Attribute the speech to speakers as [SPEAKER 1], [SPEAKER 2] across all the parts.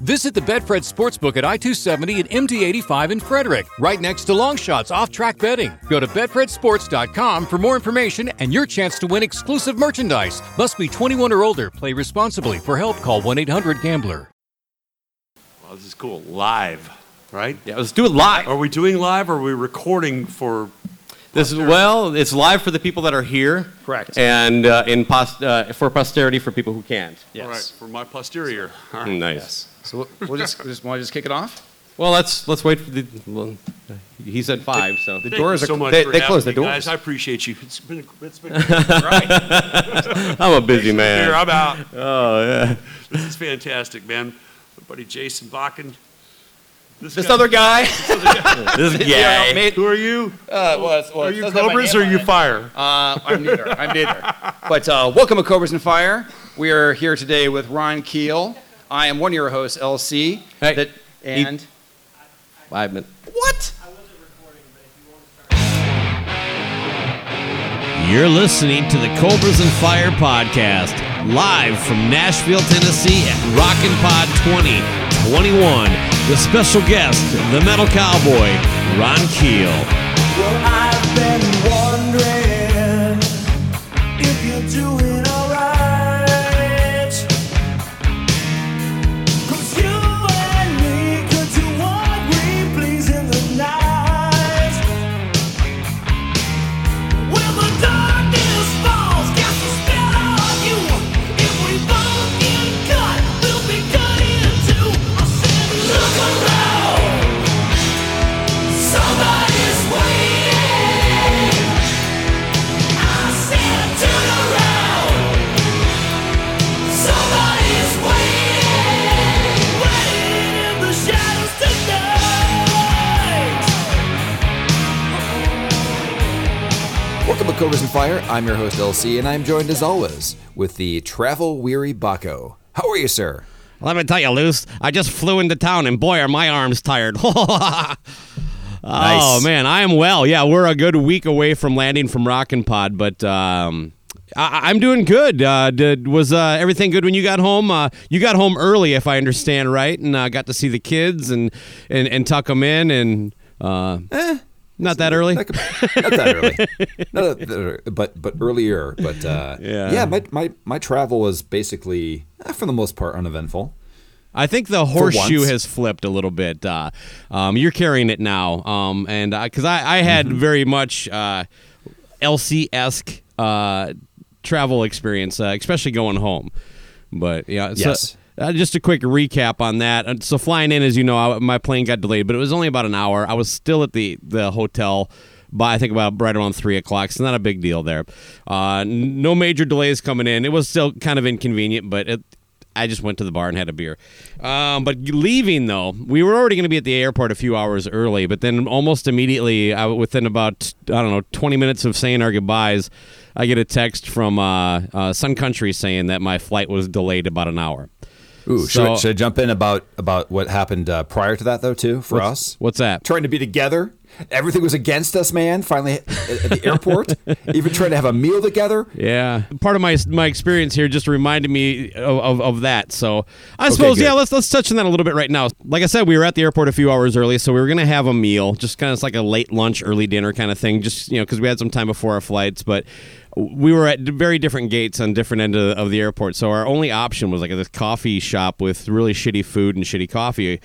[SPEAKER 1] Visit the Betfred Sportsbook at I 270 and MD 85 in Frederick, right next to Longshots off track betting. Go to BetfredSports.com for more information and your chance to win exclusive merchandise. Must be 21 or older. Play responsibly. For help, call 1 800 Gambler.
[SPEAKER 2] Well, this is cool. Live, right?
[SPEAKER 3] Yeah, let's do it live.
[SPEAKER 2] Are we doing live or are we recording for.
[SPEAKER 3] This is well, it's live for the people that are here.
[SPEAKER 4] Correct.
[SPEAKER 3] And uh, in pos- uh, for posterity for people who can't.
[SPEAKER 4] Yes.
[SPEAKER 2] All right, for my posterior. All right.
[SPEAKER 3] Nice.
[SPEAKER 4] So we'll- we'll just, just want to just kick it off.
[SPEAKER 3] Well, let's let's wait for the. Well, he said five, so.
[SPEAKER 4] The
[SPEAKER 2] Thank
[SPEAKER 4] doors
[SPEAKER 2] you
[SPEAKER 4] are
[SPEAKER 2] so much
[SPEAKER 4] they,
[SPEAKER 2] for
[SPEAKER 4] they
[SPEAKER 2] having
[SPEAKER 4] closed the
[SPEAKER 2] me,
[SPEAKER 4] doors.
[SPEAKER 2] Guys, I appreciate you. It's been, it's been
[SPEAKER 3] I'm a busy
[SPEAKER 2] Here,
[SPEAKER 3] man.
[SPEAKER 2] I'm out.
[SPEAKER 3] Oh yeah.
[SPEAKER 2] This is fantastic, man. My buddy Jason Bakken.
[SPEAKER 3] This other guy. this guy.
[SPEAKER 4] mate.
[SPEAKER 2] Who are you?
[SPEAKER 4] Uh, well, it's- well,
[SPEAKER 2] are
[SPEAKER 4] it
[SPEAKER 2] you
[SPEAKER 4] doesn't have my
[SPEAKER 2] Cobras
[SPEAKER 4] name
[SPEAKER 2] or
[SPEAKER 4] on
[SPEAKER 2] you
[SPEAKER 4] it.
[SPEAKER 2] Fire?
[SPEAKER 4] Uh, I'm neither. I'm neither. But uh, welcome to Cobras and Fire. We are here today with Ron Keel. I am one of your hosts, LC.
[SPEAKER 3] Hey.
[SPEAKER 4] That, and
[SPEAKER 3] Five minutes.
[SPEAKER 4] what?
[SPEAKER 5] You're listening to the Cobras and Fire podcast, live from Nashville, Tennessee at Rock N Pod 2021 with special guest, the Metal Cowboy, Ron Keel.
[SPEAKER 6] Well,
[SPEAKER 7] Fire. I'm your host LC, and I'm joined as always with the travel weary Baco. How are you, sir?
[SPEAKER 5] Let me tell you, Luce, I just flew into town and boy, are my arms tired. Oh
[SPEAKER 7] Nice.
[SPEAKER 5] man, I am well. Yeah, we're a good week away from landing from Rock N Pod, but um, I- I'm doing good. Uh, did, was uh, everything good when you got home? Uh, you got home early, if I understand right, and uh, got to see the kids and and, and tuck them in, and uh, not that early.
[SPEAKER 7] Not, not that early, not that early, but but earlier. But uh,
[SPEAKER 5] Yeah.
[SPEAKER 7] yeah, my, my my travel was basically, eh, for the most part, uneventful.
[SPEAKER 5] I think the horseshoe has flipped a little bit. Uh, um, you're carrying it now, um, and because I, I, had
[SPEAKER 7] Mm-hmm.
[SPEAKER 5] very much uh, LC esque uh, travel experience, uh, especially going home. But yeah, so,
[SPEAKER 7] Yes.
[SPEAKER 5] Uh, just a quick recap on that. Uh, So flying in, as you know, I, my plane got delayed, but it was only about an hour. I was still at the the hotel by I think about right around three o'clock. So not a big deal there. Uh, no major delays coming in. It was still kind of inconvenient, but it, I just went to the bar and had a beer. Um, but leaving though, we were already going to be at the airport a few hours early, but then almost immediately, within about I don't know twenty minutes of saying our goodbyes, I get a text from uh, uh, Sun Country saying that my flight was delayed about an hour.
[SPEAKER 7] Ooh, should, I,
[SPEAKER 5] So-
[SPEAKER 7] should I jump in about about what happened uh, prior to that though too for us?
[SPEAKER 5] What's that?
[SPEAKER 7] Trying to be together. Everything was against us, man. Finally at, at the airport, even trying to have a meal together.
[SPEAKER 5] Yeah, part of my my experience here just reminded me of, of, of that. So I suppose
[SPEAKER 7] good.
[SPEAKER 5] yeah, let's let's touch on that a little bit right now. Like I said, we were at the airport a few hours early, so we were gonna have a meal, just kind of like a late lunch, early dinner kind of thing, just you know because we had some time before our flights, but. We were at very different gates on different end of, of the airport, so our only option was like this coffee shop with really shitty food and shitty coffee,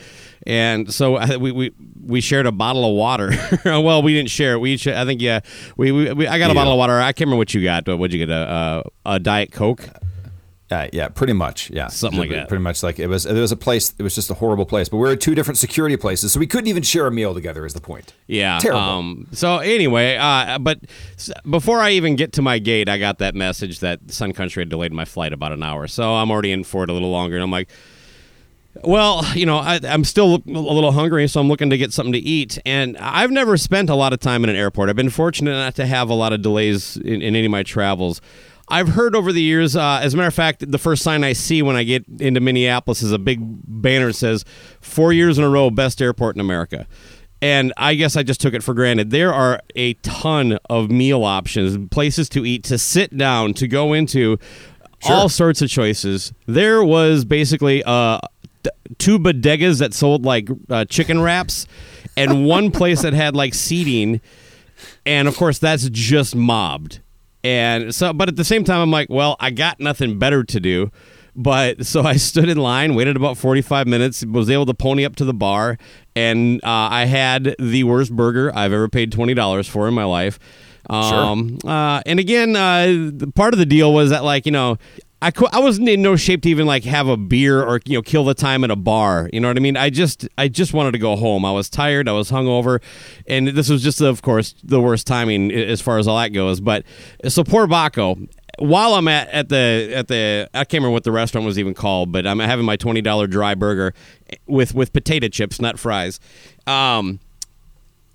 [SPEAKER 5] and so we we, we shared a bottle of water. well, we didn't share it. We each, I think yeah, we, we, we I got a
[SPEAKER 7] Yeah.
[SPEAKER 5] bottle of water. I can't remember what you got. But what'd you get? A, a, a diet coke.
[SPEAKER 7] Uh, yeah, pretty much. Yeah,
[SPEAKER 5] Something like that.
[SPEAKER 7] Pretty much like it was. It was a place. It was just a horrible place. But we were at two different security places, so we couldn't even share a meal together. Is the point?
[SPEAKER 5] Yeah.
[SPEAKER 7] Terrible.
[SPEAKER 5] Um, so anyway, uh, but before I even get to my gate, I got that message that Sun Country had delayed my flight about an hour. So I'm already in for it a little longer, and I'm like. Well, you know, I, I'm still a little hungry, so I'm looking to get something to eat. And I've never spent a lot of time in an airport. I've been fortunate not to have a lot of delays in, in any of my travels. I've heard over the years, uh, as a matter of fact, the first sign I see when I get into Minneapolis is a big banner that says four years in a row, best airport in America. And I guess I just took it for granted. There are a ton of meal options, places to eat, to sit down, to go into, all sorts of choices. There was basically uh, two bodegas that sold like uh, chicken wraps, and one place that had like seating and of course that's just mobbed and so but at the same time i'm like well i got nothing better to do. But so i stood in line waited about 45 minutes was able to pony up to the bar and uh, i had the worst burger i've ever paid $20 for in my life. Um, uh, and again uh, part of the deal was that like you know I, cou- I wasn't in no shape to even like have a beer or you know kill the time at a bar. You know what I mean? I just I just wanted to go home. I was tired. I was hungover, and this was just of course the worst timing as far as all that goes. But so poor Baco. While I'm at, at the at the I can't remember what the restaurant was even called, but I'm having my twenty dollar dry burger with with potato chips, not fries. Um,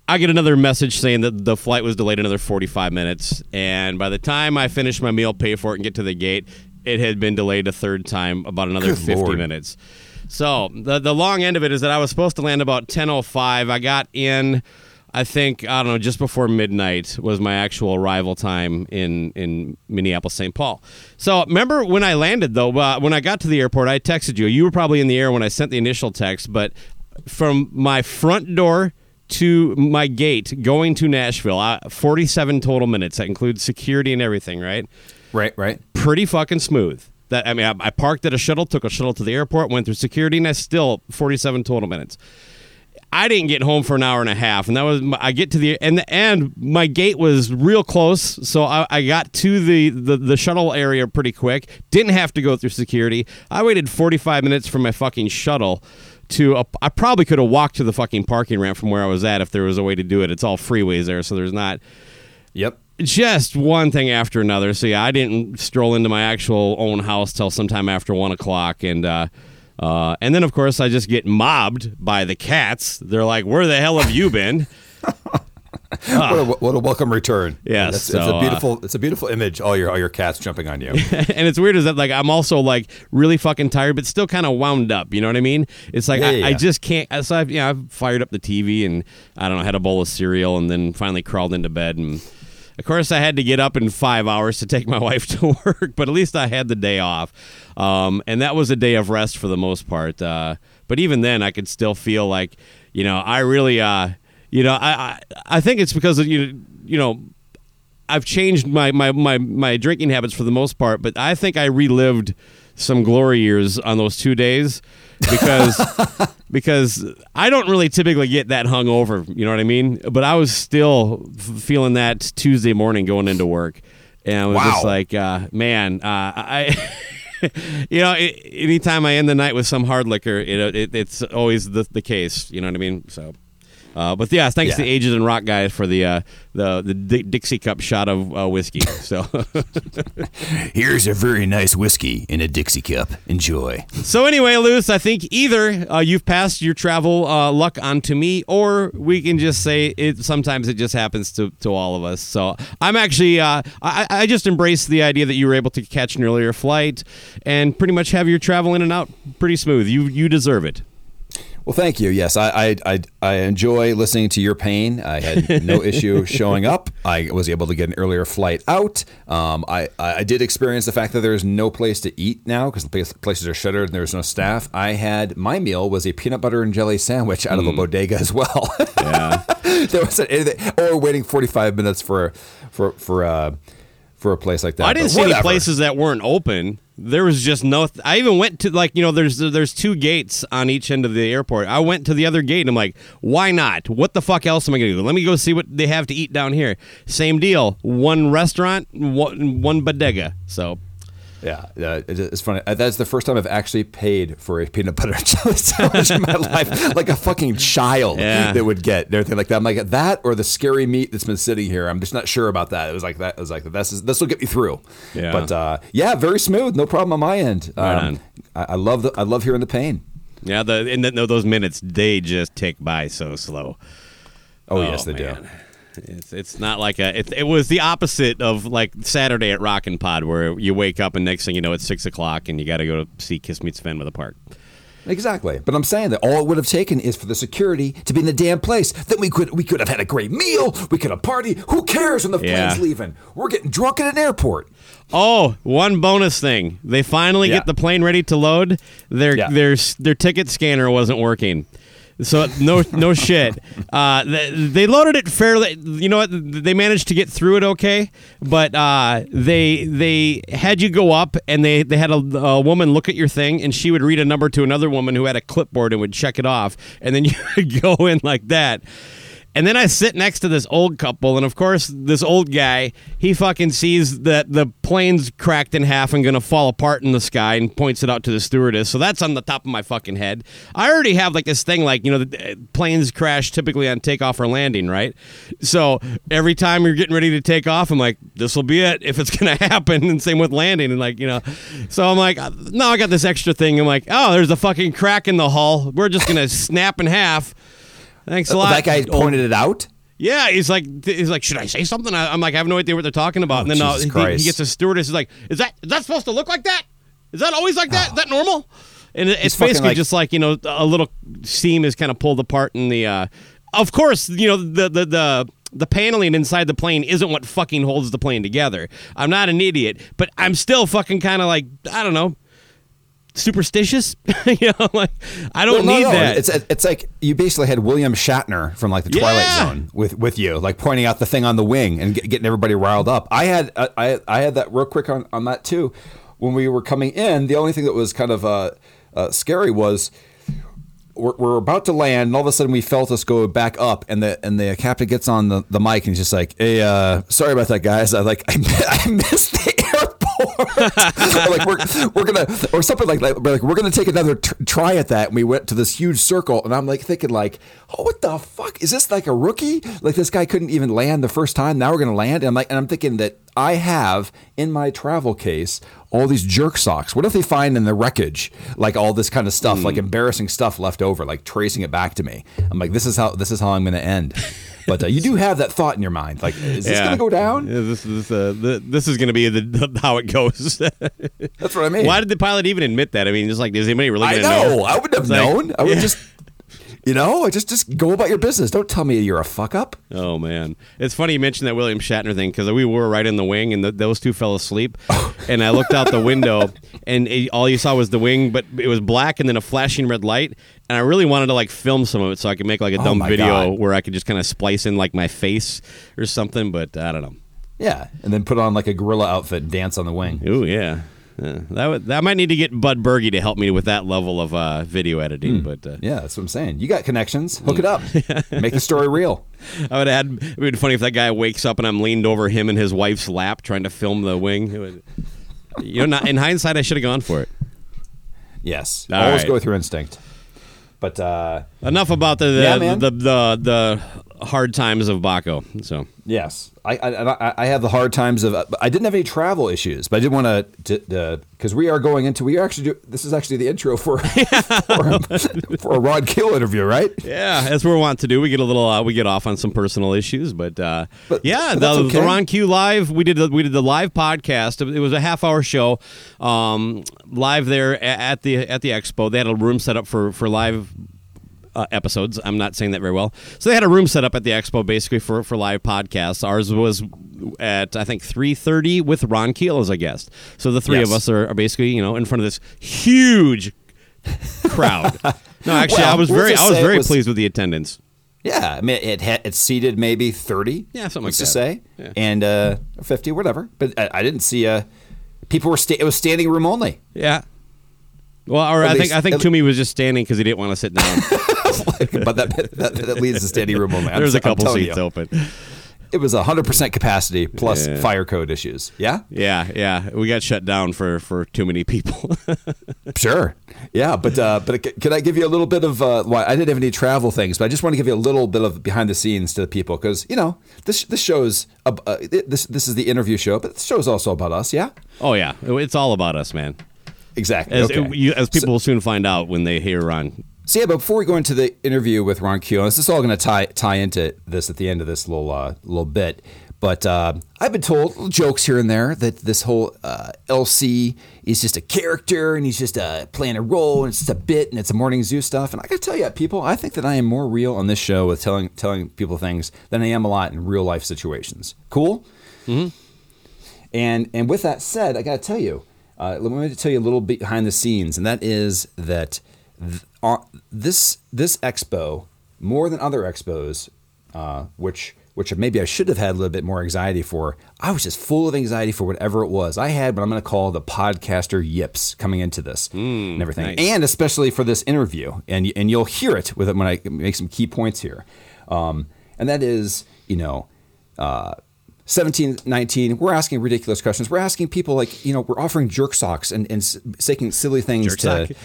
[SPEAKER 5] I get another message saying that the flight was delayed another 45 minutes. And by the time I finish my meal, pay for it, and get to the gate, it had been delayed a third time, about another
[SPEAKER 7] Good
[SPEAKER 5] 50
[SPEAKER 7] Lord.
[SPEAKER 5] minutes. So the, the long end of it is that I was supposed to land about 10.05. I got in, I think, I don't know, just before midnight was my actual arrival time in, in Minneapolis, St. Paul. So remember when I landed, though, uh, when I got to the airport, I texted you. You were probably in the air when I sent the initial text, but from my front door to my gate going to Nashville, uh, 47 total minutes. That includes security and everything, right?
[SPEAKER 7] Right, right.
[SPEAKER 5] Pretty fucking smooth. That I mean, I, I parked at a shuttle, took a shuttle to the airport, went through security, and I still 47 total minutes. I didn't get home for an hour and a half, and that was my, I get to the and the and my gate was real close, so I, I got to the, the the shuttle area pretty quick. Didn't have to go through security. I waited 45 minutes for my fucking shuttle. To a, I probably could have walked to the fucking parking ramp from where I was at if there was a way to do it. It's all freeways there, so there's not
[SPEAKER 7] Yep.
[SPEAKER 5] Just one thing after another. So yeah, I didn't stroll into my actual own house till sometime after one o'clock, and uh, uh, and then of course I just get mobbed by the cats. They're like, "Where the hell have you been?"
[SPEAKER 7] What, a, what a welcome return.
[SPEAKER 5] Yes,
[SPEAKER 7] it's
[SPEAKER 5] so,
[SPEAKER 7] a
[SPEAKER 5] uh,
[SPEAKER 7] beautiful. it's a beautiful image. All your all your cats jumping on you.
[SPEAKER 5] and it's weird is that like I'm also like really fucking tired, but still kind of wound up. You know what I mean? It's like
[SPEAKER 7] Yeah,
[SPEAKER 5] I,
[SPEAKER 7] yeah,
[SPEAKER 5] I just can't. So I've yeah, I've fired up the TV and I don't know, had a bowl of cereal, and then finally crawled into bed. And of course, I had to get up in five hours to take my wife to work, but at least I had the day off, um, and that was a day of rest for the most part. Uh, but even then, I could still feel like you know I really. Uh, you know, I, I I think it's because of you you know I've changed my, my, my, my drinking habits for the most part, but I think I relived some glory years on those two days because because I don't really typically get that hungover, you know what I mean? But I was still f- feeling that Tuesday morning going into work, and I was just like, uh, man, uh, I. you know, it, anytime I end the night with some hard liquor, know, it, it's always the, the case. You know what I mean? So, uh, but yeah, thanks to
[SPEAKER 7] Yeah.
[SPEAKER 5] Aged and Rock guys for the uh, the the Di- Dixie cup shot of uh, whiskey. So,
[SPEAKER 7] Here's a very nice whiskey in a Dixie cup. Enjoy.
[SPEAKER 5] so anyway, Luce, I think either uh, you've passed your travel uh, luck on to me, or we can just say it. Sometimes it just happens to, to all of us. So I'm actually uh, I, I just embrace the idea that you were able to catch an earlier flight and pretty much have your travel in and out pretty smooth. You you deserve it.
[SPEAKER 7] Well, thank you. Yes, I, I I I enjoy listening to your pain. I had no issue showing up. I was able to get an earlier flight out. Um, I I did experience the fact that there's no place to eat now because the place, places are shuttered and there's no staff. I had my meal was a peanut butter and jelly sandwich out of a bodega as well.
[SPEAKER 5] Yeah.
[SPEAKER 7] there was anything, or waiting 45 minutes for for for uh for a place like that.
[SPEAKER 5] I didn't see any places that weren't open. There was just no. I even went to like you know there's there's two gates on each end of the airport. I went to the other gate and I'm like, why not? What the fuck else am I gonna do? Let me go see what they have to eat down here. Same deal. One restaurant, one one bodega. So
[SPEAKER 7] Yeah, uh, it's funny. Uh, That's the first time I've actually paid for a peanut butter jelly sandwich in my life, like a fucking child
[SPEAKER 5] Yeah.
[SPEAKER 7] that would get and everything like that. I'm like that or the scary meat that's been sitting here. I'm just not sure about that. It was like that. It was like this is this will get me through.
[SPEAKER 5] Yeah.
[SPEAKER 7] But uh, yeah, very smooth, no problem on my end.
[SPEAKER 5] Right
[SPEAKER 7] Um,
[SPEAKER 5] on.
[SPEAKER 7] I, I love the I love hearing the pain.
[SPEAKER 5] yeah, the and then those minutes they just tick by so slow.
[SPEAKER 7] Oh, yes, they
[SPEAKER 5] man.
[SPEAKER 7] do.
[SPEAKER 5] It's, it's not like a. It, it was the opposite of like Saturday at Rock N Pod, where you wake up and next thing you know it's six o'clock and you got to go to see Kiss Meets with the Park.
[SPEAKER 7] Exactly. But I'm saying that all it would have taken is for the security to be in the damn place. Then we could we could have had a great meal. We could have party. Who cares when the
[SPEAKER 5] Yeah.
[SPEAKER 7] plane's leaving? We're getting drunk at an airport.
[SPEAKER 5] Oh, one bonus thing. They finally
[SPEAKER 7] Yeah.
[SPEAKER 5] get the plane ready to load. Their
[SPEAKER 7] Yeah.
[SPEAKER 5] their their ticket scanner wasn't working. So no no shit. Uh, they, they loaded it fairly. You know what? They managed to get through it okay, but uh, they they had you go up and they they had a, a woman look at your thing and she would read a number to another woman who had a clipboard and would check it off, and then you would go in like that. And then I sit next to this old couple, and of course, this old guy, he fucking sees that the plane's cracked in half and gonna fall apart in the sky and points it out to the stewardess. So that's on the top of my fucking head. I already have like this thing, like, you know, the, uh, planes crash typically on takeoff or landing, right? So every time you're getting ready to take off, I'm like, this will be it if it's gonna happen. And same with landing, and like, you know, so I'm like, now I got this extra thing. I'm like, oh, there's a fucking crack in the hull. We're just gonna snap in half. Thanks a lot.
[SPEAKER 7] that guy pointed it out.
[SPEAKER 5] yeah, he's like, he's like, should I say something? I, I'm like, I have no idea what they're talking about. and then uh, he, he gets a stewardess. He's like, is that is that supposed to look like that? Is that always like that? Is that normal? And it- it's basically
[SPEAKER 7] like-
[SPEAKER 5] just like you know, a little seam is kind of pulled apart in the. Uh, of course, you know the the the. The paneling inside the plane isn't what fucking holds the plane together. I'm not an idiot, but I'm still fucking kind of like I don't know, superstitious. you know, like I don't
[SPEAKER 7] Well,
[SPEAKER 5] need
[SPEAKER 7] no,
[SPEAKER 5] that.
[SPEAKER 7] It's it's like you basically had William Shatner from like the Twilight Zone with with you, like pointing out the thing on the wing and getting everybody riled up. I had I I, I had that real quick on, on that too. When we were coming in, the only thing that was kind of uh, uh, scary was we're, we're about to land, and all of a sudden we felt us go back up, and the and the captain gets on the, the mic and he's just like, "Hey, uh, sorry about that, guys. I like I, I missed. Or like we're we're gonna or something like that. We're like we're gonna take another tr- try at that. And we went to this huge circle, and I'm like thinking like, oh, what the fuck is this like a rookie? Like this guy couldn't even land the first time. Now we're gonna land, and I'm like, and I'm thinking that I have in my travel case all these jerk socks. What if they find in the wreckage like all this kind of stuff, like hmm. embarrassing stuff left over, like tracing it back to me? I'm like, this is how this is how I'm going to end. But uh, you do have that thought in your mind, like, is this going to go down?
[SPEAKER 5] Yeah, this is uh, the, this is going to be the, how it goes.
[SPEAKER 7] That's what I mean.
[SPEAKER 5] Why did the pilot even admit that? I mean, just like, is anybody really
[SPEAKER 7] I
[SPEAKER 5] to
[SPEAKER 7] know. I wouldn't have
[SPEAKER 5] It's like-
[SPEAKER 7] known. I would
[SPEAKER 5] Yeah.
[SPEAKER 7] just, you know, just just go about your business. Don't tell me you're a fuck up.
[SPEAKER 5] Oh man, it's funny you mentioned that William Shatner thing because we were right in the wing and the, those two fell asleep, and I looked out the window and it, all you saw was the wing, but it was black and then a flashing red light, and I really wanted to like film some of it so I could make like a
[SPEAKER 7] Oh,
[SPEAKER 5] dumb video
[SPEAKER 7] God.
[SPEAKER 5] where I could just kind of splice in like my face or something, but uh, I don't know.
[SPEAKER 7] Yeah, and then put on like a gorilla outfit and dance on the wing.
[SPEAKER 5] Ooh yeah. Yeah, that would, that might need to get Bud Berge to help me with that level of uh, video editing, but uh,
[SPEAKER 7] Yeah, that's what I'm saying. You got connections. Hook it up. Make the story real.
[SPEAKER 5] I would have had. It would be funny if that guy wakes up and I'm leaned over him in his wife's lap trying to film the wing. Would, you know, not, in hindsight, I should have gone for it.
[SPEAKER 7] Yes.
[SPEAKER 5] All
[SPEAKER 7] Always
[SPEAKER 5] right.
[SPEAKER 7] go with your instinct. But uh,
[SPEAKER 5] Enough about the the,
[SPEAKER 7] Yeah,
[SPEAKER 5] the, the the hard times of Baco. So
[SPEAKER 7] Yes, I, I I- have the hard times of. I didn't have any travel issues, but I did want to because we are going into we are actually do, this is actually the intro for for, for a Ron Keel interview, right?
[SPEAKER 5] yeah, that's what we want to do. We get a little uh, we get off on some personal issues, but, uh,
[SPEAKER 7] But-
[SPEAKER 5] yeah,
[SPEAKER 7] but
[SPEAKER 5] the,
[SPEAKER 7] okay.
[SPEAKER 5] the Ron Keel live. We did the, we did the live podcast. It was a half hour show, um, live there at the at the expo. They had a room set up for for live uh, episodes. I'm not saying that very well. So they had a room set up at the expo basically for, for live podcasts. Ours was at I think 3:30 with Ron Keel as a guest. So the three of us are, are basically you know in front of this huge crowd. No, actually,
[SPEAKER 7] Well,
[SPEAKER 5] I was very I was very
[SPEAKER 7] was-
[SPEAKER 5] pleased with the attendance.
[SPEAKER 7] Yeah, I mean it had it seated maybe thirty.
[SPEAKER 5] Yeah, something like
[SPEAKER 7] just
[SPEAKER 5] that.
[SPEAKER 7] say,
[SPEAKER 5] Yeah.
[SPEAKER 7] and uh, fifty, whatever. But I, I didn't see uh, people were sta- it was standing room only.
[SPEAKER 5] Yeah. Well, or
[SPEAKER 7] At
[SPEAKER 5] I think I think Toomey was just standing because he didn't want to sit down.
[SPEAKER 7] but that, that that leads to standing room only.
[SPEAKER 5] There's a couple seats
[SPEAKER 7] you.
[SPEAKER 5] open.
[SPEAKER 7] It was hundred percent capacity plus
[SPEAKER 5] Yeah.
[SPEAKER 7] fire code issues. Yeah,
[SPEAKER 5] Yeah, yeah. We got shut down for for too many people.
[SPEAKER 7] Sure. Yeah, but uh, but can I give you a little bit of? Uh, why I didn't have any travel things, but I just want to give you a little bit of behind the scenes to the people because you know this this show's uh, uh, this this is the interview show, but the show's also about us. Yeah,
[SPEAKER 5] oh yeah, it's all about us, man.
[SPEAKER 7] Exactly.
[SPEAKER 5] As
[SPEAKER 7] okay.
[SPEAKER 5] you, as people
[SPEAKER 7] So-
[SPEAKER 5] will soon find out when they hear Ron
[SPEAKER 7] So yeah, but before we go into the interview with Ron Keel, this is all going to tie tie into this at the end of this little uh, little bit. But uh, I've been told jokes here and there that this whole uh, LC is just a character and he's just uh, playing a role and it's just a bit and it's a morning zoo stuff. And I got to tell you, people, I think that I am more real on this show with telling telling people things than I am a lot in real life situations. Cool. Hmm. And and with that said, I got to tell you, uh, let me tell you a little bit behind the scenes, and that is that th- uh, this this expo, more than other expos, uh, which which maybe I should have had a little bit more anxiety for, I was just full of anxiety for whatever it was. I had what I'm going to call the podcaster yips coming into this and everything,
[SPEAKER 5] nice.
[SPEAKER 7] and especially for this interview, and and you'll hear it with it when I make some key points here, um, and that is you know. Uh, 17, 19, we're asking ridiculous questions. We're asking people like, you know, we're offering jerk socks and, and saying silly things
[SPEAKER 5] Jerk
[SPEAKER 7] to.
[SPEAKER 5] sock.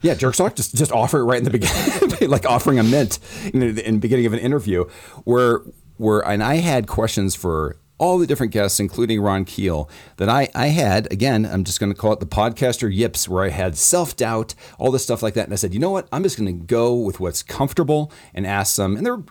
[SPEAKER 7] Yeah, jerk sock. Just just offer it right in the beginning, like offering a mint in the, in the beginning of an interview. Where where and I had questions for all the different guests, including Ron Keel, that I I had. Again, I'm just going to call it the podcaster yips, where I had self doubt, all this stuff like that, and I said, you know what? I'm just going to go with what's comfortable and ask them. And they're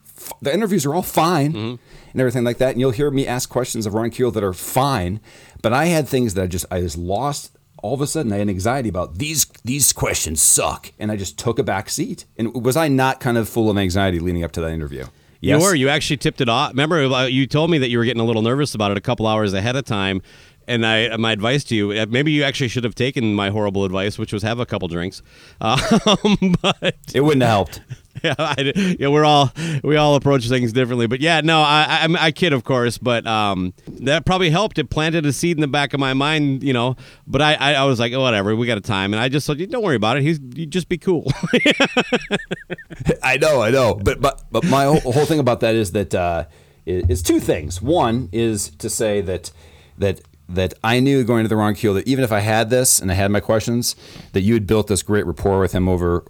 [SPEAKER 7] the interviews are all fine mm-hmm. and everything like that. And you'll hear me ask questions of Ron Keel that are fine, but I had things that I just I just lost all of a sudden I had anxiety about these these questions suck, and I just took a back seat. And was I not kind of full of anxiety leading up to that interview?
[SPEAKER 5] You were. You actually tipped it off. Remember, uh, you told me that you were getting a little nervous about it a couple hours ahead of time. And I, my advice to you, uh, maybe you actually should have taken my horrible advice, which was have a couple drinks. Um, but
[SPEAKER 7] It wouldn't have helped.
[SPEAKER 5] yeah, I, yeah, we're all we all approach things differently. But yeah, no, I, I, I'm- kid, of course, but um, that probably helped. It planted a seed in the back of my mind, you know. But I, I, I was like, oh, whatever, we got a time, and I just said, don't worry about it. He's just be cool.
[SPEAKER 7] I know, I know, but but but my whole, whole thing about that is that uh, is two things. One is to say that that that I knew going to the Ron Keel that even if I had this and I had my questions, that you had built this great rapport with him over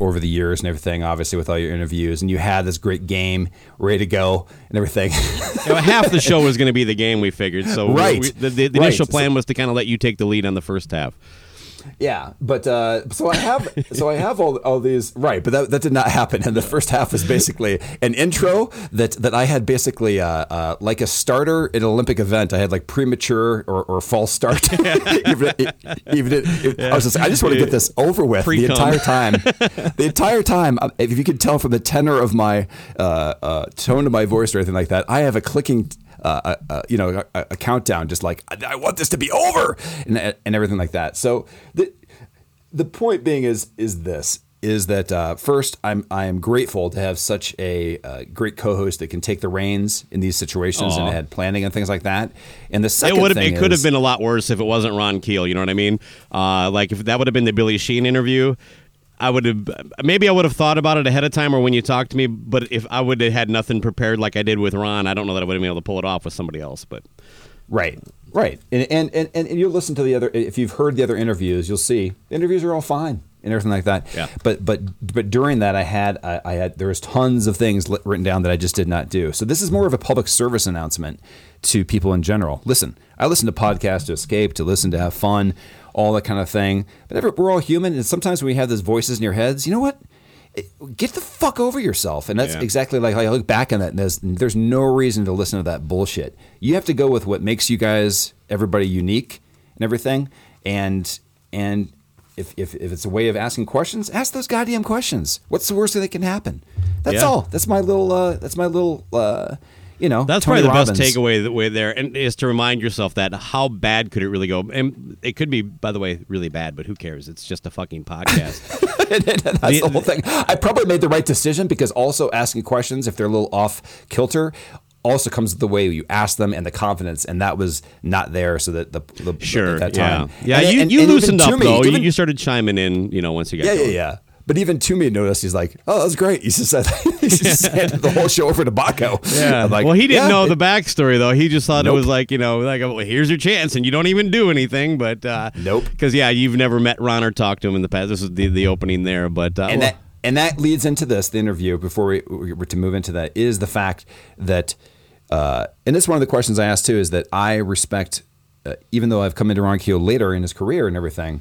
[SPEAKER 7] over the years and everything. Obviously, with all your interviews, and you had this great game ready to go and everything.
[SPEAKER 5] You know, half the show was going to be the game. We figured so. we-
[SPEAKER 7] Right.
[SPEAKER 5] we- the, the, the
[SPEAKER 7] Right.
[SPEAKER 5] initial plan was to kind of let you take the lead on the first half.
[SPEAKER 7] Yeah, but uh, so I have so I have all, all these right, but that, that did not happen. And the first half was basically an intro that that I had basically uh, uh, like a starter in an Olympic event. I had like premature or, or false start. even even it, it- I was just I just want to get this over with the
[SPEAKER 5] Pre-cum.
[SPEAKER 7] entire time. the entire time, uh, if you could tell from the tenor of my uh, uh, tone of my voice or anything like that, I have a clicking. Uh, uh, uh, you know, a, a countdown, just like I, I want this to be over, and and everything like that. So the the point being is is this is that uh, first I'm I am grateful to have such a uh, great co-host that can take the reins in these situations and had planning and things like that. And the
[SPEAKER 5] It
[SPEAKER 7] second
[SPEAKER 5] would have.
[SPEAKER 7] thing
[SPEAKER 5] It could have been a lot worse if it wasn't Ron Keel. You know what I mean? Uh, like if that would have been the Billy Sheehan interview, I would have. Maybe I would have thought about it ahead of time or when you talked to me. But if I would have had nothing prepared like I did with Ron, I don't know that I would have been able to pull it off with somebody else. But
[SPEAKER 7] Right. Right. And, and, and, and you listen to the other, if you've heard the other interviews, you'll see the interviews are all fine and everything like that.
[SPEAKER 5] Yeah.
[SPEAKER 7] But, but, but during that I had, I, I had, there was tons of things written down that I just did not do. So this is more of a public service announcement to people in general. Listen, I listen to podcasts to escape, to listen, to have fun, all that kind of thing. But we're all human. And sometimes when we have those voices in your heads, you know what? Get the fuck over yourself, and that's
[SPEAKER 5] Yeah.
[SPEAKER 7] exactly like I look back on that. And there's there's no reason to listen to that bullshit. You have to go with what makes you guys, everybody, unique and everything. And and if if, if it's a way of asking questions, ask those goddamn questions. What's the worst thing that can happen? That's
[SPEAKER 5] Yeah.
[SPEAKER 7] all. That's my little. Uh, that's my little. Uh, you know,
[SPEAKER 5] that's
[SPEAKER 7] Tony
[SPEAKER 5] probably the
[SPEAKER 7] Robbins.
[SPEAKER 5] best takeaway that way there, and is to remind yourself that how bad could it really go? And it could be, by the way, really bad. But who cares? It's just a fucking podcast.
[SPEAKER 7] That's
[SPEAKER 5] The-
[SPEAKER 7] the whole thing. I probably made the right decision because also asking questions, if they're a little off kilter, also comes with the way you ask them and the confidence, and that was not there. So that the, the
[SPEAKER 5] sure.
[SPEAKER 7] at that
[SPEAKER 5] yeah.
[SPEAKER 7] time,
[SPEAKER 5] Yeah.
[SPEAKER 7] And-
[SPEAKER 5] you
[SPEAKER 7] and-
[SPEAKER 5] you
[SPEAKER 7] and
[SPEAKER 5] loosened up
[SPEAKER 7] me,
[SPEAKER 5] though.
[SPEAKER 7] even-
[SPEAKER 5] you, started chiming in. You know, once you got
[SPEAKER 7] yeah, yeah, yeah. But even Toomey noticed. He's like, "Oh, that's great." He just said, "He just handed the whole show over to Baco."
[SPEAKER 5] Yeah.
[SPEAKER 7] I'm like,
[SPEAKER 5] well, he didn't
[SPEAKER 7] yeah,
[SPEAKER 5] know
[SPEAKER 7] it-
[SPEAKER 5] the backstory though. He just thought it was like you know, like well, here's your chance, and you don't even do anything. But uh,
[SPEAKER 7] Nope.
[SPEAKER 5] Because yeah, you've never met Ron or talked to him in the past. This is the the opening there, but uh,
[SPEAKER 7] and
[SPEAKER 5] well,
[SPEAKER 7] that and that leads into this the interview before we, we were to move into that is the fact that uh, and this is one of the questions I asked too is that I respect uh, even though I've come into Ron Keel later in his career and everything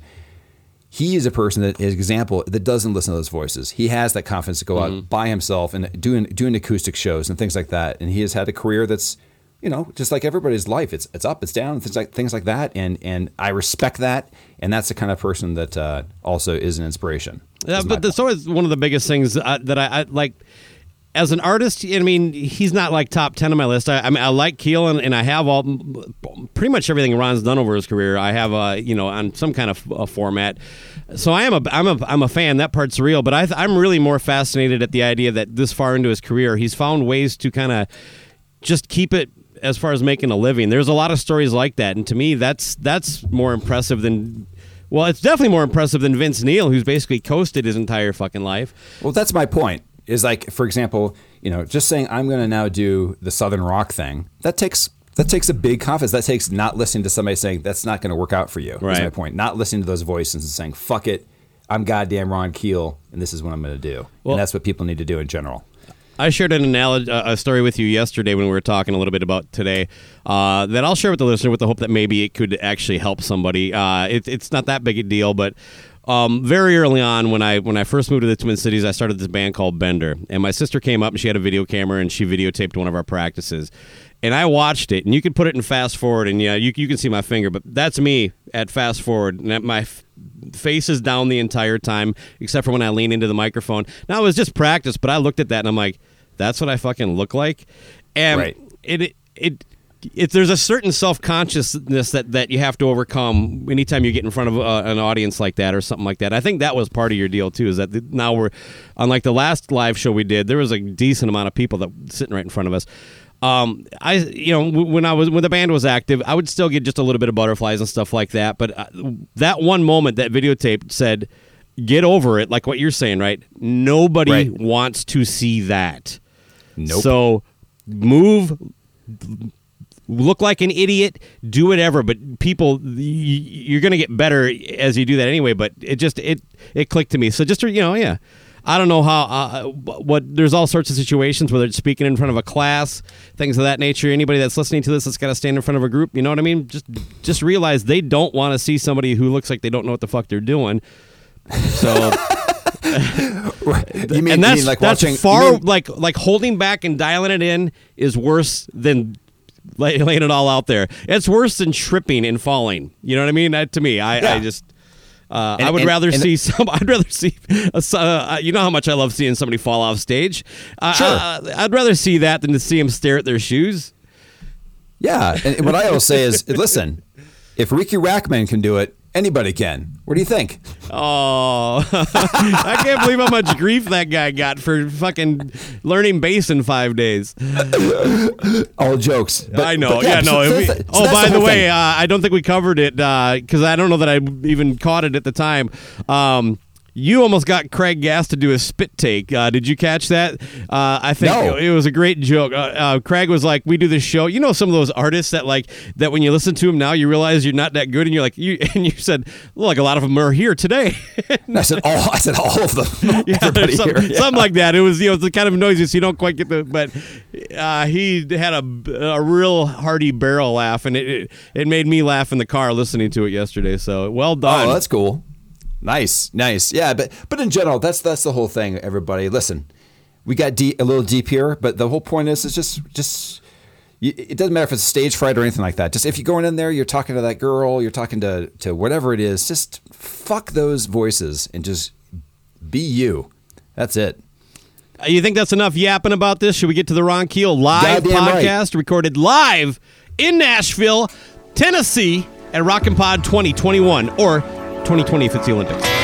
[SPEAKER 7] he is a person that is example that doesn't listen to those voices. He has that confidence to go
[SPEAKER 5] Mm-hmm.
[SPEAKER 7] out by himself and doing doing acoustic shows and things like that. And he has had a career that's, you know, just like everybody's life. It's it's up, it's down, things like things like that. And and I respect that. And that's the kind of person that uh, also is an inspiration.
[SPEAKER 5] Yeah, but that's always one of the biggest things uh, that I, I like. As an artist, I mean, he's not like top ten on my list. I, I mean, I like Keel, and, and I have all pretty much everything Ron's done over his career. I have, uh, you know, on some kind of uh, format. So I am a, I'm a, I'm a fan. That part's real. But I, I'm really more fascinated at the idea that this far into his career, he's found ways to kind of just keep it as far as making a living. There's a lot of stories like that, and to me, that's that's more impressive than. Well, it's definitely more impressive than Vince Neil, who's basically coasted his entire fucking life.
[SPEAKER 7] Well, that's my point. Is like, for example, you know, just saying I'm going to now do the Southern rock thing. That takes that takes a big confidence. That takes not listening to somebody saying that's not going to work out for you. Is
[SPEAKER 5] Right.
[SPEAKER 7] my point. Not listening to those voices and saying fuck it. I'm goddamn Ron Keel, and this is what I'm going to do.
[SPEAKER 5] Well-
[SPEAKER 7] and that's what people need to do in general.
[SPEAKER 5] I shared an analogy, a story with you yesterday when we were talking a little bit about today. Uh, that I'll share with the listener with the hope that maybe it could actually help somebody. Uh, it, it's not that big a deal, but um, very early on when I when I first moved to the Twin Cities, I started this band called Bender, and my sister came up and she had a video camera and she videotaped one of our practices. And I watched it, and you could put it in fast forward, and yeah, you, you can see my finger, but that's me at fast forward, and my f- face is down the entire time, except for when I lean into the microphone. Now it was just practice, but I looked at that and I'm like, that's what I fucking look like, and
[SPEAKER 7] Right.
[SPEAKER 5] it it. it it, there's a certain self consciousness that, that you have to overcome anytime you get in front of uh, an audience like that or something like that. I think that was part of your deal too. Is that now we're, unlike the last live show we did, there was a decent amount of people that sitting right in front of us. Um, I you know when I was when the band was active, I would still get just a little bit of butterflies and stuff like that. But uh, that one moment that videotape said, "Get over it," like what you're saying, right? Nobody
[SPEAKER 7] Right.
[SPEAKER 5] wants to see that.
[SPEAKER 7] Nope.
[SPEAKER 5] So move look like an idiot, do whatever. But people, you're going to get better as you do that anyway. But it just it it clicked to me. So just you know, yeah. I don't know how uh, what there's all sorts of situations whether it's speaking in front of a class, things of that nature. Anybody that's listening to this that's got to stand in front of a group, you know what I mean? Just just realize they don't want to see somebody who looks like they don't know what the fuck they're doing. So
[SPEAKER 7] you mean,
[SPEAKER 5] and that's
[SPEAKER 7] you mean like
[SPEAKER 5] that's
[SPEAKER 7] watching
[SPEAKER 5] far
[SPEAKER 7] mean-
[SPEAKER 5] like like holding back and dialing it in is worse than lay, laying it all out there. It's worse than tripping and falling. You know what I mean? That, to me, I, I just. Uh,
[SPEAKER 7] And-
[SPEAKER 5] I would
[SPEAKER 7] and-
[SPEAKER 5] rather
[SPEAKER 7] and-
[SPEAKER 5] see some. I'd rather see. A, s- uh, you know how much I love seeing somebody fall off stage. Uh,
[SPEAKER 7] Sure.
[SPEAKER 5] uh, I'd rather see that than to see them stare at their shoes.
[SPEAKER 7] Yeah, and what I always say is, listen, if Ricky Rackman can do it, anybody can. What do you think?
[SPEAKER 5] Oh, I can't believe how much grief that guy got for fucking learning bass in five days.
[SPEAKER 7] All jokes. But,
[SPEAKER 5] I know.
[SPEAKER 7] but
[SPEAKER 5] yeah, no.
[SPEAKER 7] so-
[SPEAKER 5] we-
[SPEAKER 7] so
[SPEAKER 5] oh, by the,
[SPEAKER 7] whole
[SPEAKER 5] way, uh, I don't think we covered it because I don't know that I even caught it at the time. Um, you almost got Craig Gass to do a spit take. Uh, did you catch that? Uh, I think
[SPEAKER 7] No.
[SPEAKER 5] it was a great joke. Uh, uh, Craig was like, "We do this show. You know, some of those artists that like that when you listen to them now, you realize you're not that good, and you're like, you and you said, well, like a lot of them are here today."
[SPEAKER 7] I said all. I said all of them.
[SPEAKER 5] Yeah,
[SPEAKER 7] Everybody
[SPEAKER 5] some-
[SPEAKER 7] here. Yeah.
[SPEAKER 5] something like that. It was you know it's the kind of noisy so you don't quite get the. But uh, he had a, a real hearty barrel laugh, and it, it it made me laugh in the car listening to it yesterday. So well done.
[SPEAKER 7] Oh, that's cool. Nice, nice. Yeah, but but in general, that's that's the whole thing. Everybody, listen. We got deep, a little deep here, but the whole point is, is just just. It doesn't matter if it's stage fright or anything like that. Just if you're going in there, you're talking to that girl, you're talking to to whatever it is. Just fuck those voices and just be you. That's it.
[SPEAKER 5] Uh, you think that's enough yapping about this? Should we get to the Ron Keel live
[SPEAKER 7] Goddamn right.
[SPEAKER 5] podcast recorded live in Nashville, Tennessee at Rock N Pod 2021 or 2020 if it's the Olympics?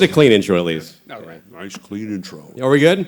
[SPEAKER 5] Get a clean intro at least.
[SPEAKER 4] All right.
[SPEAKER 2] Nice clean intro.
[SPEAKER 5] Are we good?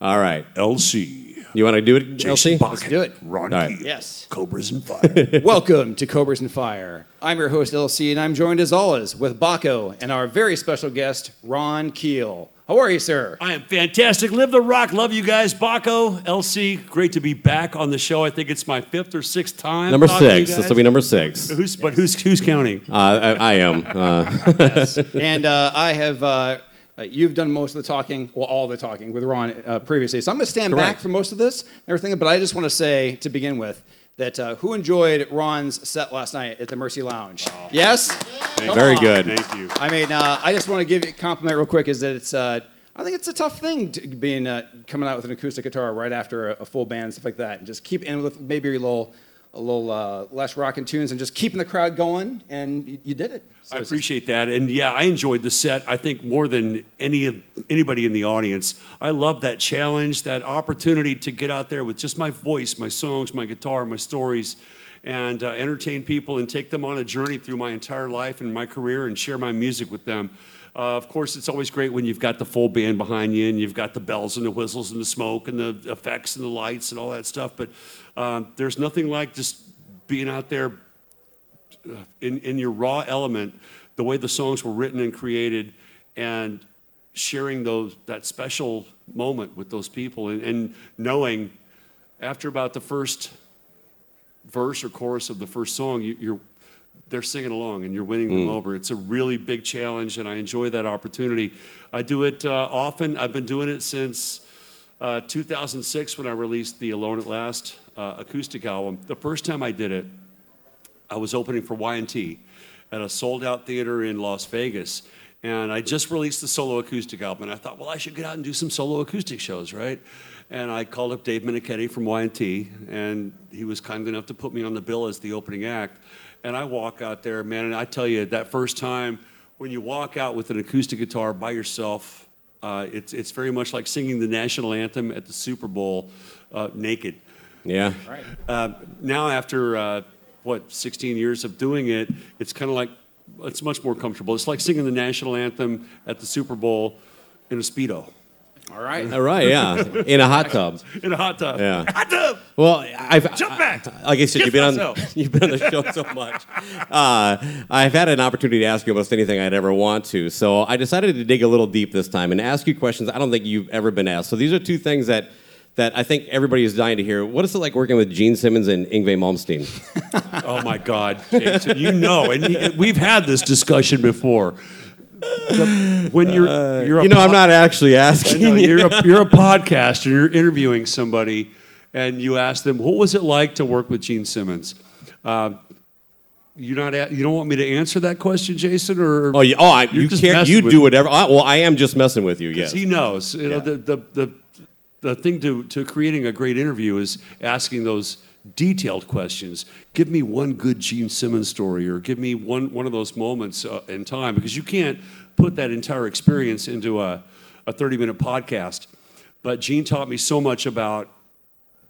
[SPEAKER 5] All right.
[SPEAKER 2] LC.
[SPEAKER 5] You want to do it,
[SPEAKER 2] Jason
[SPEAKER 5] LC?
[SPEAKER 2] Bucket.
[SPEAKER 4] do it.
[SPEAKER 2] Ron
[SPEAKER 5] All right.
[SPEAKER 2] Key.
[SPEAKER 4] Yes.
[SPEAKER 2] Cobras and Fire.
[SPEAKER 4] Welcome to Cobras and Fire. I'm your host, LC, and I'm joined as always with Baco and our very special guest, Ron Keel. How are you, sir?
[SPEAKER 2] I am fantastic. Live the rock. Love you guys. Baco, LC, great to be back on the show. I think it's my fifth or sixth time.
[SPEAKER 5] Number
[SPEAKER 2] talking to you
[SPEAKER 5] six. This
[SPEAKER 2] guys.
[SPEAKER 5] will be number six. Uh,
[SPEAKER 2] Who's, but who's, who's counting?
[SPEAKER 5] I, I am. Uh,
[SPEAKER 4] and uh, I have, uh, uh, you've done most of the talking, well, all the talking with Ron uh, previously. So I'm going to stand back for most of this and everything, but I just want to say to begin with that uh, who enjoyed Ron's set last night at the Mercy Lounge? Yes? Come
[SPEAKER 5] very
[SPEAKER 4] on.
[SPEAKER 5] good.
[SPEAKER 2] Thank you.
[SPEAKER 4] I mean, uh, I just want to give you a compliment real quick. Is that it's, uh, I think it's a tough thing to being uh, coming out with an acoustic guitar right after a, a full band, stuff like that, and just keep in with maybe a little, a little uh, less rocking tunes, and just keeping the crowd going. And you, you did it. So
[SPEAKER 2] I appreciate that, and yeah, I enjoyed the set. I think more than any of anybody in the audience, I love that challenge, that opportunity to get out there with just my voice, my songs, my guitar, my stories, and uh, entertain people and take them on a journey through my entire life and my career, and share my music with them. Uh, of course, it's always great when you've got the full band behind you and you've got the bells and the whistles and the smoke and the effects and the lights and all that stuff. But um, there's nothing like just being out there in, in your raw element, the way the songs were written and created, and sharing those that special moment with those people, and, and knowing after about the first verse or chorus of the first song, you, you're they're singing along and you're winning them over. It's a really big challenge, and I enjoy that opportunity. I do it uh, often. I've been doing it since uh, 2006 when I released the Alone at Last uh, acoustic album. The first time I did it, I was opening for Y&T at a sold-out theater in Las Vegas, and I just released the solo acoustic album, and I thought, well, I should get out and do some solo acoustic shows, right? And I called up Dave Meniketti from Y&T, and he was kind enough to put me on the bill as the opening act. And I walk out there, man, and I tell you, that first time when you walk out with an acoustic guitar by yourself, uh, it's, it's very much like singing the national anthem at the Super Bowl uh, naked.
[SPEAKER 5] yeah.
[SPEAKER 2] Uh, now, after uh, what 16 years of doing it, it's kind of like it's much more comfortable. It's like singing the national anthem at the Super Bowl in a speedo,
[SPEAKER 4] All right.
[SPEAKER 5] All right. Yeah. In a hot tub.
[SPEAKER 2] in a hot tub.
[SPEAKER 5] Yeah.
[SPEAKER 2] hot tub.
[SPEAKER 5] Well, I've
[SPEAKER 2] Jump back.
[SPEAKER 5] like I said, you've been on you've been on the show so much. Uh, I've had an opportunity to ask you almost anything I'd ever want to, so I decided to dig a little deep this time and ask you questions I don't think you've ever been asked. So these are two things that that I think everybody is dying to hear. What is it like working with Gene Simmons and Yngwie Malmsteen?
[SPEAKER 2] Oh my God, Jason, you know, and we've had this discussion before. The- when you're, you're a
[SPEAKER 5] You know, I'm not actually asking.
[SPEAKER 2] know,
[SPEAKER 5] you.
[SPEAKER 2] you're, a, you're a podcaster, you're interviewing somebody, and you ask them, what was it like to work with Gene Simmons? Uh, you're not, a- you don't want me to answer that question, Jason, or
[SPEAKER 5] Oh, you, oh, I,
[SPEAKER 2] You're
[SPEAKER 5] you
[SPEAKER 2] messing
[SPEAKER 5] You do whatever. I, well, I am just messing with you. Yes.
[SPEAKER 2] he knows. You know, the, the, the, the thing to, to creating a great interview is asking those detailed questions. Give me one good Gene Simmons story, or give me one, one of those moments uh, in time, because you can't put that entire experience into a, a 30 minute podcast. But Gene taught me so much about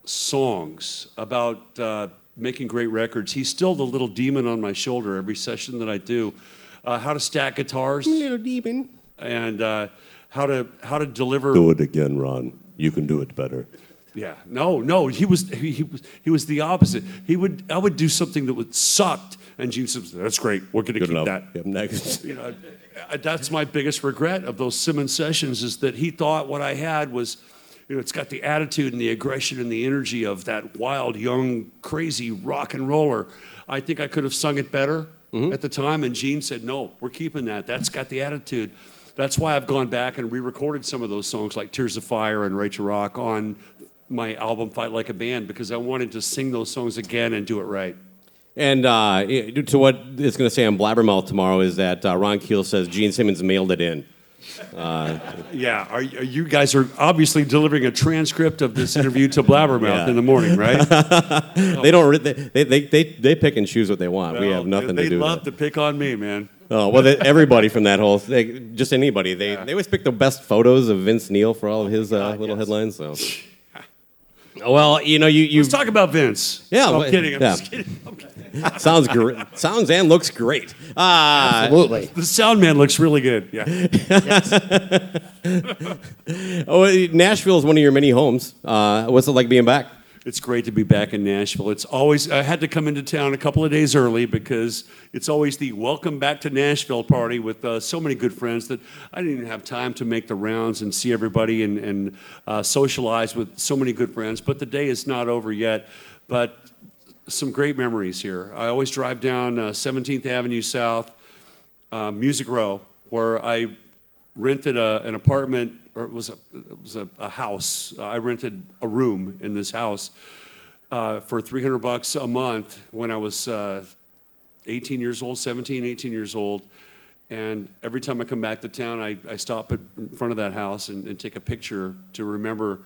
[SPEAKER 2] songs, about uh, making great records. He's still the little demon on my shoulder every session that I do. Uh, how to stack guitars
[SPEAKER 5] Little demon.
[SPEAKER 2] and uh, how to how to deliver.
[SPEAKER 5] Do it again, Ron. You can do it better.
[SPEAKER 2] Yeah, no, no, he was he, he was he was the opposite. He would I would do something that would sucked, and Gene said, "That's great. We're going to keep
[SPEAKER 5] enough.
[SPEAKER 2] that."
[SPEAKER 5] Yep, next.
[SPEAKER 2] You know, I- that's my biggest regret of those Simmons sessions is that he thought what I had was, you know, it's got the attitude and the aggression and the energy of that wild, young, crazy rock and roller. I think I could have sung it better
[SPEAKER 5] Mm-hmm.
[SPEAKER 2] at the time, and Gene said, "No, we're keeping that. That's got the attitude." that's why I've gone back and re-recorded some of those songs like Tears of Fire and Right to Rock on my album Fight Like a Band because I wanted to sing those songs again and do it right.
[SPEAKER 5] And uh, to what it's going to say on Blabbermouth tomorrow is that uh, Ron Keel says Gene Simmons mailed it in.
[SPEAKER 2] Yeah, are, are you guys are obviously delivering a transcript of this interview to Blabbermouth
[SPEAKER 5] Yeah.
[SPEAKER 2] in the morning, right?
[SPEAKER 5] They don't. They, they, they, they pick and choose what they want. we have nothing to do They love
[SPEAKER 2] to pick on me, man.
[SPEAKER 5] Oh well, they, everybody from that whole, they, just anybody. They they always pick the best photos of Vince Neil for all of his uh, little
[SPEAKER 2] yes.
[SPEAKER 5] headlines. So, well, you know, you you
[SPEAKER 2] Let's talk about Vince.
[SPEAKER 5] Yeah,
[SPEAKER 2] I'm
[SPEAKER 5] well,
[SPEAKER 2] kidding. I'm
[SPEAKER 5] yeah.
[SPEAKER 2] just kidding. I'm kidding.
[SPEAKER 5] sounds great. Sounds and looks great. Uh,
[SPEAKER 4] Absolutely.
[SPEAKER 2] The sound man looks really good. Yeah.
[SPEAKER 5] oh, Nashville is one of your many homes. Uh, what's it like being back?
[SPEAKER 2] It's great to be back in Nashville. It's always I had to come into town a couple of days early because it's always the welcome back to Nashville party with uh, so many good friends that I didn't even have time to make the rounds and see everybody and, and uh, socialize with so many good friends. But the day is not over yet. But some great memories here. I always drive down uh, 17th Avenue South, uh, Music Row, where I rented a, an apartment, or it was a, it was a, a house. Uh, I rented a room in this house uh, for 300 bucks a month when I was uh, 18 years old, 17, 18 years old. And every time I come back to town, I, I stop at, in front of that house and, and take a picture to remember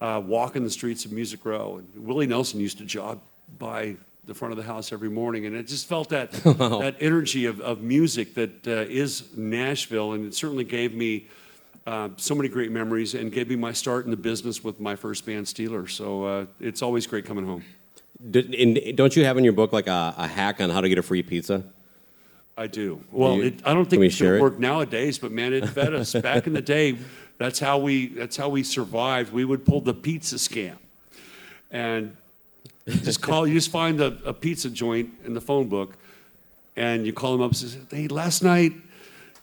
[SPEAKER 2] uh, walking the streets of Music Row. And Willie Nelson used to jog by the front of the house every morning, and it just felt that that energy of, of music that uh, is Nashville, and it certainly gave me uh, so many great memories and gave me my start in the business with my first band, Steeler. So uh, it's always great coming home.
[SPEAKER 5] D- and don't you have in your book like a, a hack on how to get a free pizza?
[SPEAKER 2] I do. Well,
[SPEAKER 5] you-
[SPEAKER 2] it, I don't think
[SPEAKER 5] we
[SPEAKER 2] it should work nowadays, but man, it fed us. Back in the day, that's how we that's how we survived. We would pull the pizza scam, and just call. You just find a, a pizza joint in the phone book, and you call them up and say, "Hey, last night."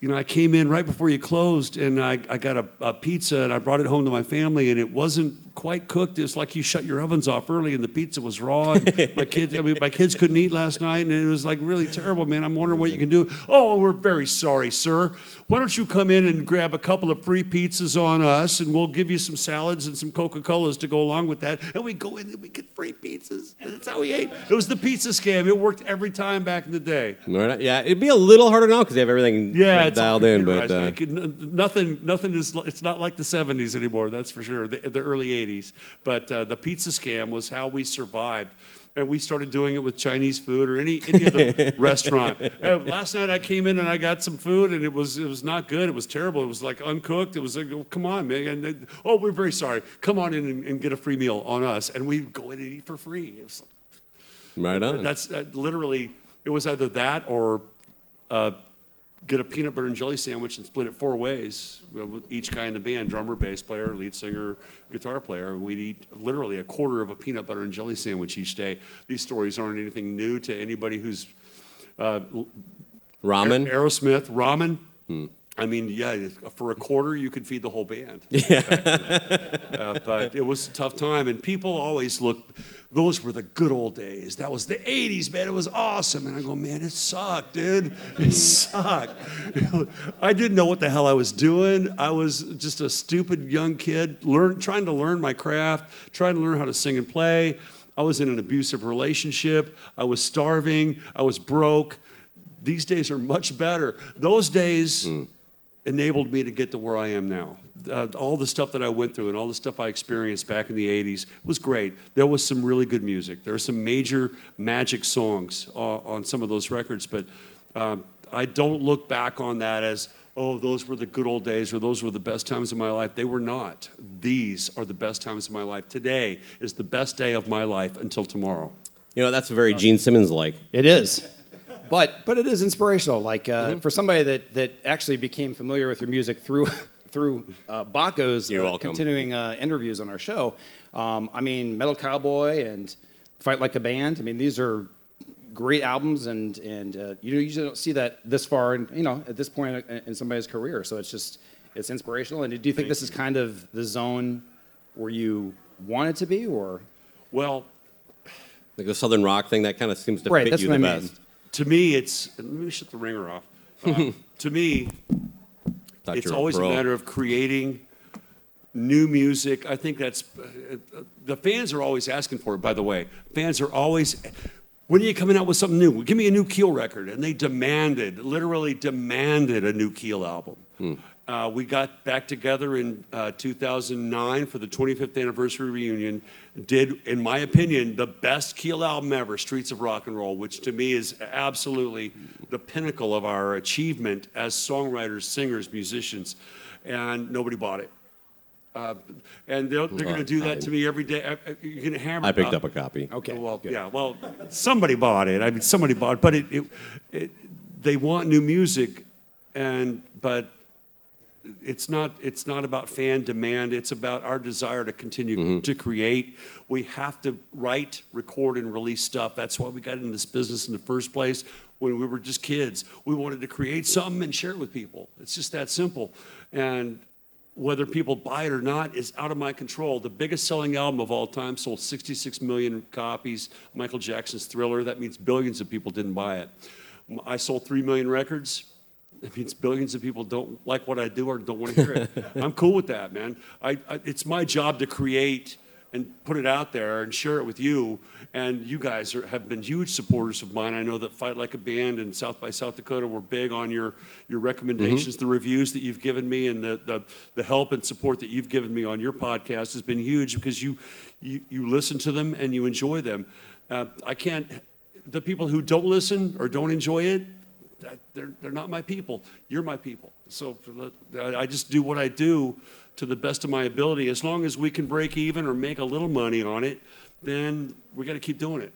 [SPEAKER 2] You know, I came in right before you closed, and I, I got a, a pizza, and I brought it home to my family, and it wasn't quite cooked. It's like you shut your ovens off early, and the pizza was raw. And my kids, I mean, my kids couldn't eat last night, and it was like really terrible, man. I'm wondering what you can do. Oh, we're very sorry, sir. Why don't you come in and grab a couple of free pizzas on us, and we'll give you some salads and some Coca Colas to go along with that, and we go in and we get free pizzas. And that's how we ate. It was the pizza scam. It worked every time back in the day.
[SPEAKER 5] Right? Yeah, it'd be a little harder now because they have everything
[SPEAKER 2] Yeah,
[SPEAKER 5] dialed in. But uh,
[SPEAKER 2] nothing, nothing is. It's not like the '70s anymore. That's for sure. The, the early '80s, but uh, the pizza scam was how we survived, and we started doing it with Chinese food or any any other restaurant. Uh, last night I came in and I got some food, and it was it was not good. It was terrible. It was like uncooked. It was like, oh, come on, man. And they, oh, we're very sorry. Come on in and, and get a free meal on us, and we go in and eat for free. Was,
[SPEAKER 5] right on.
[SPEAKER 2] that's uh, literally, it was either that or uh, get a peanut butter and jelly sandwich and split it four ways. you know, with Each guy in the band, drummer, bass player, lead singer, guitar player, we'd eat literally a quarter of a peanut butter and jelly sandwich each day. These stories aren't anything new to anybody who's uh,
[SPEAKER 5] Ramen.
[SPEAKER 2] Aerosmith, ramen.
[SPEAKER 5] Hmm.
[SPEAKER 2] I mean, yeah, for a quarter you could feed the whole band. uh, but it was a tough time, and people always look. Those were the good old days. That was the '80s, man. It was awesome, and I go, man, it sucked, dude. It sucked. I didn't know what the hell I was doing. I was just a stupid young kid, learn, trying to learn my craft, trying to learn how to sing and play. I was in an abusive relationship. I was starving. I was broke. These days are much better. Those days hmm. enabled me to get to where I am now. Uh, all the stuff that I went through and all the stuff I experienced back in the 80s was great. There was some really good music. There are some major magic songs uh, on some of those records, but um, I don't look back on that as, oh, those were the good old days or those were the best times of my life. They were not. These are the best times of my life. Today is the best day of my life until tomorrow.
[SPEAKER 5] You know, that's very Gene Simmons like.
[SPEAKER 4] It is. But but it is inspirational. Like uh, for somebody that, that actually became familiar with your music through through uh, Baco's
[SPEAKER 5] You're
[SPEAKER 4] uh,
[SPEAKER 5] welcome.
[SPEAKER 4] continuing uh, interviews on our show. Um, I mean, Metal Cowboy and Fight Like a Band. I mean, these are great albums, and and uh, you usually don't see that this far, and you know, at this point in, in somebody's career. So it's just it's inspirational. And do you think this is kind of the zone where you want it to be, or
[SPEAKER 2] Well,
[SPEAKER 5] Like the Southern rock thing, that kind of seems to
[SPEAKER 4] Right,
[SPEAKER 5] fit
[SPEAKER 4] that's
[SPEAKER 5] you
[SPEAKER 4] what
[SPEAKER 5] the
[SPEAKER 4] I mean.
[SPEAKER 5] best.
[SPEAKER 2] to me, it's let me shut the ringer off. Uh, to me,
[SPEAKER 5] Thought
[SPEAKER 2] it's
[SPEAKER 5] you were a
[SPEAKER 2] always a
[SPEAKER 5] pro.
[SPEAKER 2] matter of creating new music. I think that's uh, the fans are always asking for it. By the way, fans are always. When are you coming out with something new? Give me a new Keel record, and they demanded, literally demanded, a new Keel album.
[SPEAKER 5] Hmm.
[SPEAKER 2] Uh, we got back together in uh, 2009 for the 25th anniversary reunion. Did, in my opinion, the best Keel album ever, Streets of Rock and Roll, which to me is absolutely the pinnacle of our achievement as songwriters, singers, musicians. And nobody bought it. Uh, and they're, they're going to do that to me every day. Uh, uh, You're going to hammer.
[SPEAKER 5] I picked up a copy.
[SPEAKER 4] Okay.
[SPEAKER 2] well, yeah, well, somebody bought it. I mean, somebody bought it, but it, it, it, they want new music, and but it's not it's not about fan demand. It's about our desire to continue mm-hmm. to create. We have to write, record, and release stuff. That's why we got into this business in the first place. When we were just kids, we wanted to create something and share it with people. It's just that simple, and whether people buy it or not is out of my control. The biggest selling album of all time sold 66 million copies. Michael Jackson's Thriller, that means billions of people didn't buy it. I sold 3 million records. That means billions of people don't like what I do or don't want to hear it. I'm cool with that, man. I, I, it's my job to create and put it out there and share it with you. And you guys are, have been huge supporters of mine. I know that Fight Like a Band and South by South Dakota were big on your, your recommendations. The reviews that you've given me and the, the, the help and support that you've given me on your podcast has been huge because you, you, you listen to them and you enjoy them. Uh, I can't, the people who don't listen or don't enjoy it, that, they're, they're not my people. You're my people. So I just do what I do to the best of my ability. As long as we can break even or make a little money on it, then we got to keep doing it.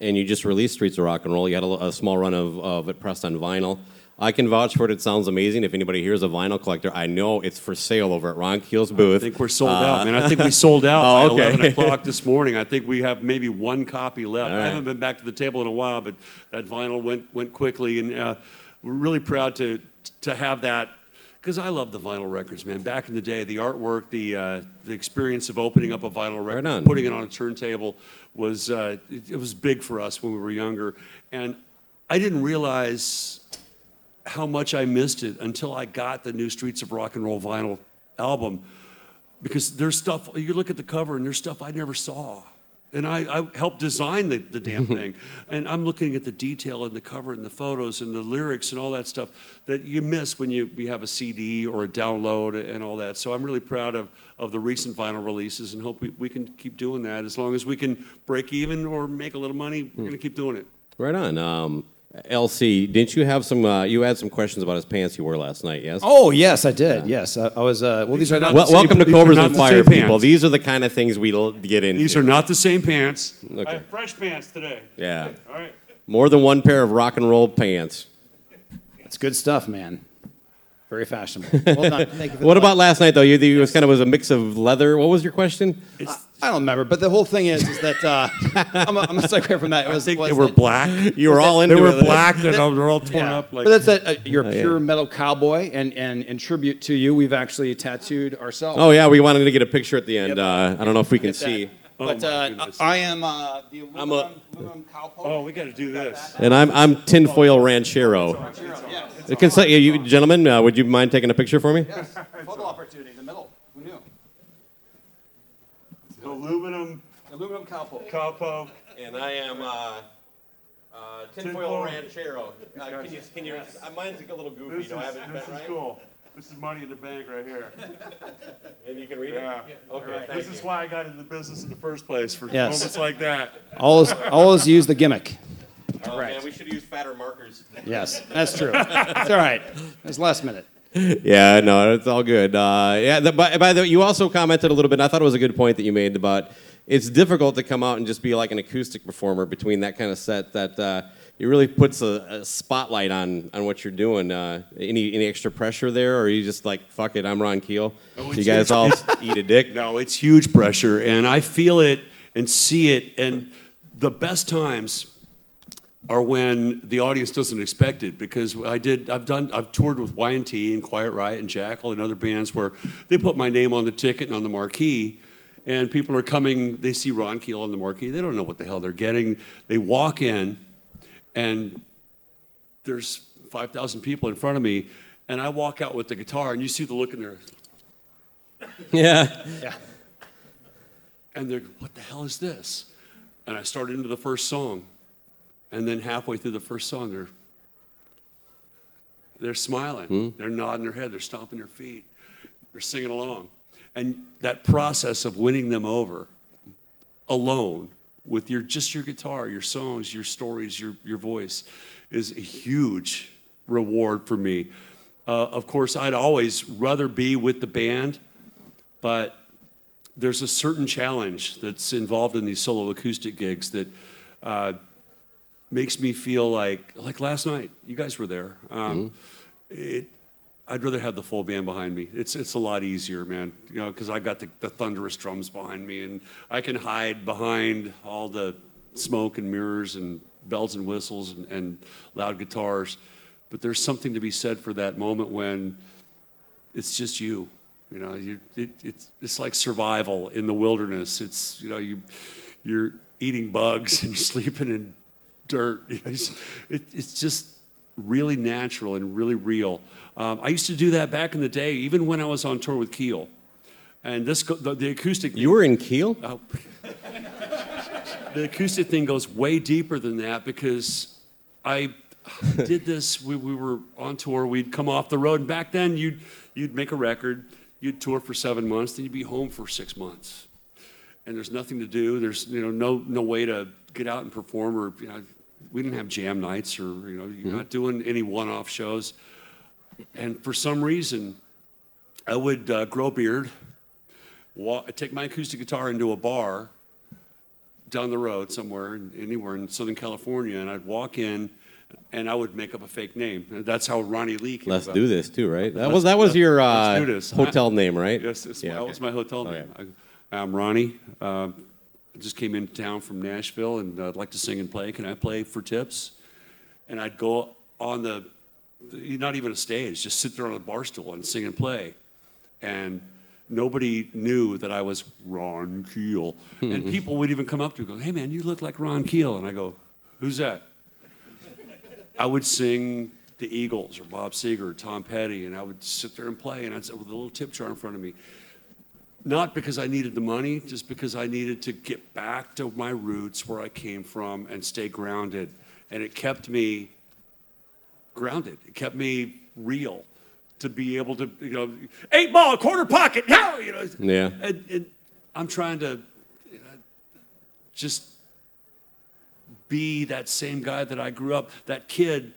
[SPEAKER 5] And you just released Streets of Rock and Roll. You had a, a small run of, of it pressed on vinyl. I can vouch for it. It sounds amazing. If anybody here is a vinyl collector, I know it's for sale over at Ron Keel's booth.
[SPEAKER 2] I think we're sold out, man. I think we sold out
[SPEAKER 5] Oh,
[SPEAKER 2] by
[SPEAKER 5] okay.
[SPEAKER 2] 11 o'clock this morning. I think we have maybe one copy left.
[SPEAKER 5] All
[SPEAKER 2] I haven't been back to the table in a while, but that vinyl went went quickly, and uh, we're really proud to to have that because I love the vinyl records, man. Back in the day, the artwork, the uh, the experience of opening up a vinyl record,
[SPEAKER 5] on.
[SPEAKER 2] putting it on a turntable was uh, it, it was big for us when we were younger, and I didn't realize how much I missed it until I got the new Streets of Rock and Roll vinyl album because there's stuff you look at the cover and there's stuff I never saw. And I, I helped design the, the damn thing. And I'm looking at the detail in the cover and the photos and the lyrics and all that stuff that you miss when you, you have a CD or a download and all that. So I'm really proud of, of the recent vinyl releases and hope we, we can keep doing that. As long as we can break even or make a little money, we're going to keep doing it.
[SPEAKER 5] Right on. Um, LC, didn't you have some? Uh, you had some questions about his pants you wore last night. Yes.
[SPEAKER 4] Oh yes, I did. Yes, I, I was. Uh, well, these are not.
[SPEAKER 5] Well,
[SPEAKER 2] the same-
[SPEAKER 5] welcome to
[SPEAKER 2] these are
[SPEAKER 5] Cobras and
[SPEAKER 2] the
[SPEAKER 5] Fire,
[SPEAKER 2] same
[SPEAKER 5] people.
[SPEAKER 2] pants.
[SPEAKER 5] These are the kind of things we will get into.
[SPEAKER 2] These are not the same pants.
[SPEAKER 5] Okay.
[SPEAKER 2] I have fresh pants today.
[SPEAKER 5] Yeah.
[SPEAKER 2] All right.
[SPEAKER 5] More than one pair of rock and roll pants.
[SPEAKER 4] It's good stuff, man. Very fashionable. Well done. Thank you. For
[SPEAKER 5] What about last night though? You, you was kind of was a mix of leather. What was your question?
[SPEAKER 2] It's,
[SPEAKER 4] I don't remember, but the whole thing is, is that uh, I'm a, I'm a segue from that. It
[SPEAKER 2] I think
[SPEAKER 4] was
[SPEAKER 2] they were
[SPEAKER 4] that-
[SPEAKER 2] black.
[SPEAKER 5] You were all into it.
[SPEAKER 2] They were
[SPEAKER 5] it.
[SPEAKER 2] black and they're all torn
[SPEAKER 4] Yeah.
[SPEAKER 2] up. Like,
[SPEAKER 4] but that's that uh, you're a
[SPEAKER 5] yeah.
[SPEAKER 4] pure metal cowboy, and, and in tribute to you, we've actually tattooed ourselves.
[SPEAKER 5] Oh yeah, we wanted to get a picture at the end.
[SPEAKER 4] Yep.
[SPEAKER 5] Uh, I don't know if we can see.
[SPEAKER 4] But
[SPEAKER 2] Oh, my
[SPEAKER 4] uh. I am uh, the aluminum,
[SPEAKER 5] I'm a-
[SPEAKER 4] aluminum cowpoke.
[SPEAKER 2] oh, we got to do this.
[SPEAKER 5] And I'm I'm tinfoil ranchero.
[SPEAKER 4] Yeah.
[SPEAKER 5] Can say, you gentlemen, uh, would you mind taking a picture for me?
[SPEAKER 4] Yes. Photo opportunity in the middle. Who knew?
[SPEAKER 2] Aluminum
[SPEAKER 4] Aluminum cowpoke.
[SPEAKER 2] cowpoke.
[SPEAKER 5] And I am uh, uh,
[SPEAKER 2] Tinfoil.
[SPEAKER 5] ranchero. Uh, can you can you? Uh, mine's a little goofy.
[SPEAKER 2] This is, this is cool. This is money in the bank right here.
[SPEAKER 5] And you can read it?
[SPEAKER 2] Yeah.
[SPEAKER 5] Okay.
[SPEAKER 2] This is why I got into the business in the first place for
[SPEAKER 4] Yes.
[SPEAKER 2] moments like that.
[SPEAKER 4] Always, always use the gimmick.
[SPEAKER 5] Oh,
[SPEAKER 4] Right.
[SPEAKER 5] man, we should use fatter markers.
[SPEAKER 4] Yes, that's true. It's all right. It's last minute.
[SPEAKER 5] Yeah, no, it's all good. Uh, yeah, the, by, by the way, you also commented a little bit. And I thought it was a good point that you made about it's difficult to come out and just be like an acoustic performer between that kind of set. That uh, it really puts a, a spotlight on on what you're doing. Uh, any any extra pressure there, or are you just like fuck it? I'm Ron Keel.
[SPEAKER 2] Oh,
[SPEAKER 5] you guys
[SPEAKER 2] huge.
[SPEAKER 5] all eat a dick.
[SPEAKER 2] No, it's huge pressure, and I feel it and see it. And the best times are when the audience doesn't expect it. Because I did, I've done, I've toured with Y&T and Quiet Riot and Jackyl and other bands where they put my name on the ticket and on the marquee. And people are coming, they see Ron Keel on the marquee. They don't know what the hell they're getting. They walk in, and there's 5,000 people in front of me, And I walk out with the guitar, and you see the look in their,
[SPEAKER 3] Yeah.
[SPEAKER 4] Yeah.
[SPEAKER 2] and they're, what the hell is this? And I started into the first song, and then halfway through the first song, they're they're smiling, they're nodding their head, they're stomping their feet, they're singing along, and that process of winning them over, alone, with your just your guitar, your songs, your stories, your your voice, is a huge reward for me. Uh, of course, I'd always rather be with the band, but there's a certain challenge that's involved in these solo acoustic gigs that uh, makes me feel like like last night. You guys were there. Um, it, I'd rather have the full band behind me. It's it's a lot easier, man. You know, because I got the, the thunderous drums behind me, and I can hide behind all the smoke and mirrors and bells and whistles and, and loud guitars. But there's something to be said for that moment when it's just you. You know, you, it, it's, it's like survival in the wilderness. It's, you know, you, you're eating bugs and you're sleeping in dirt. It's, it, it's just really natural and really real. Um, I used to do that back in the day, even when I was on tour with Keel. And this, the, the acoustic.
[SPEAKER 3] You were in Kiel?
[SPEAKER 2] Oh. the acoustic thing goes way deeper than that because I did this. We, we were on tour. We'd come off the road, and back then you'd you'd make a record, you'd tour for seven months, then you'd be home for six months, and there's nothing to do. There's you know no no way to get out and perform, or you know we didn't have jam nights, or you know you're not doing any one-off shows, and for some reason, I would uh, grow a beard, walk, take my acoustic guitar into a bar down the road somewhere, anywhere in Southern California, and I'd walk in, and I would make up a fake name. And That's how Ronnie Lee came
[SPEAKER 3] Let's
[SPEAKER 2] about.
[SPEAKER 3] do this too, right? That was that was your uh,
[SPEAKER 2] let's
[SPEAKER 3] hotel name, right?
[SPEAKER 2] Yes,
[SPEAKER 3] Yeah,
[SPEAKER 2] that
[SPEAKER 3] okay.
[SPEAKER 2] was my hotel
[SPEAKER 3] Okay.
[SPEAKER 2] name. I, I'm Ronnie. Uh, just came into town from Nashville, and I'd like to sing and play. Can I play for tips? And I'd go on the, not even a stage, just sit there on a bar stool and sing and play. And nobody knew that I was Ron Keel. and mm-hmm. people would even come up to me and go, hey man, you look like Ron Keel. And I go, who's that? I would sing the Eagles or Bob Seger or Tom Petty, and I would sit there and play, and I'd sit with a little tip jar in front of me. Not because I needed the money, just because I needed to get back to my roots, where I came from, and stay grounded. And it kept me grounded. It kept me real to be able to, you know, eight ball, quarter pocket, now, you know.
[SPEAKER 3] Yeah.
[SPEAKER 2] And, and I'm trying to you know, just be that same guy that I grew up, that kid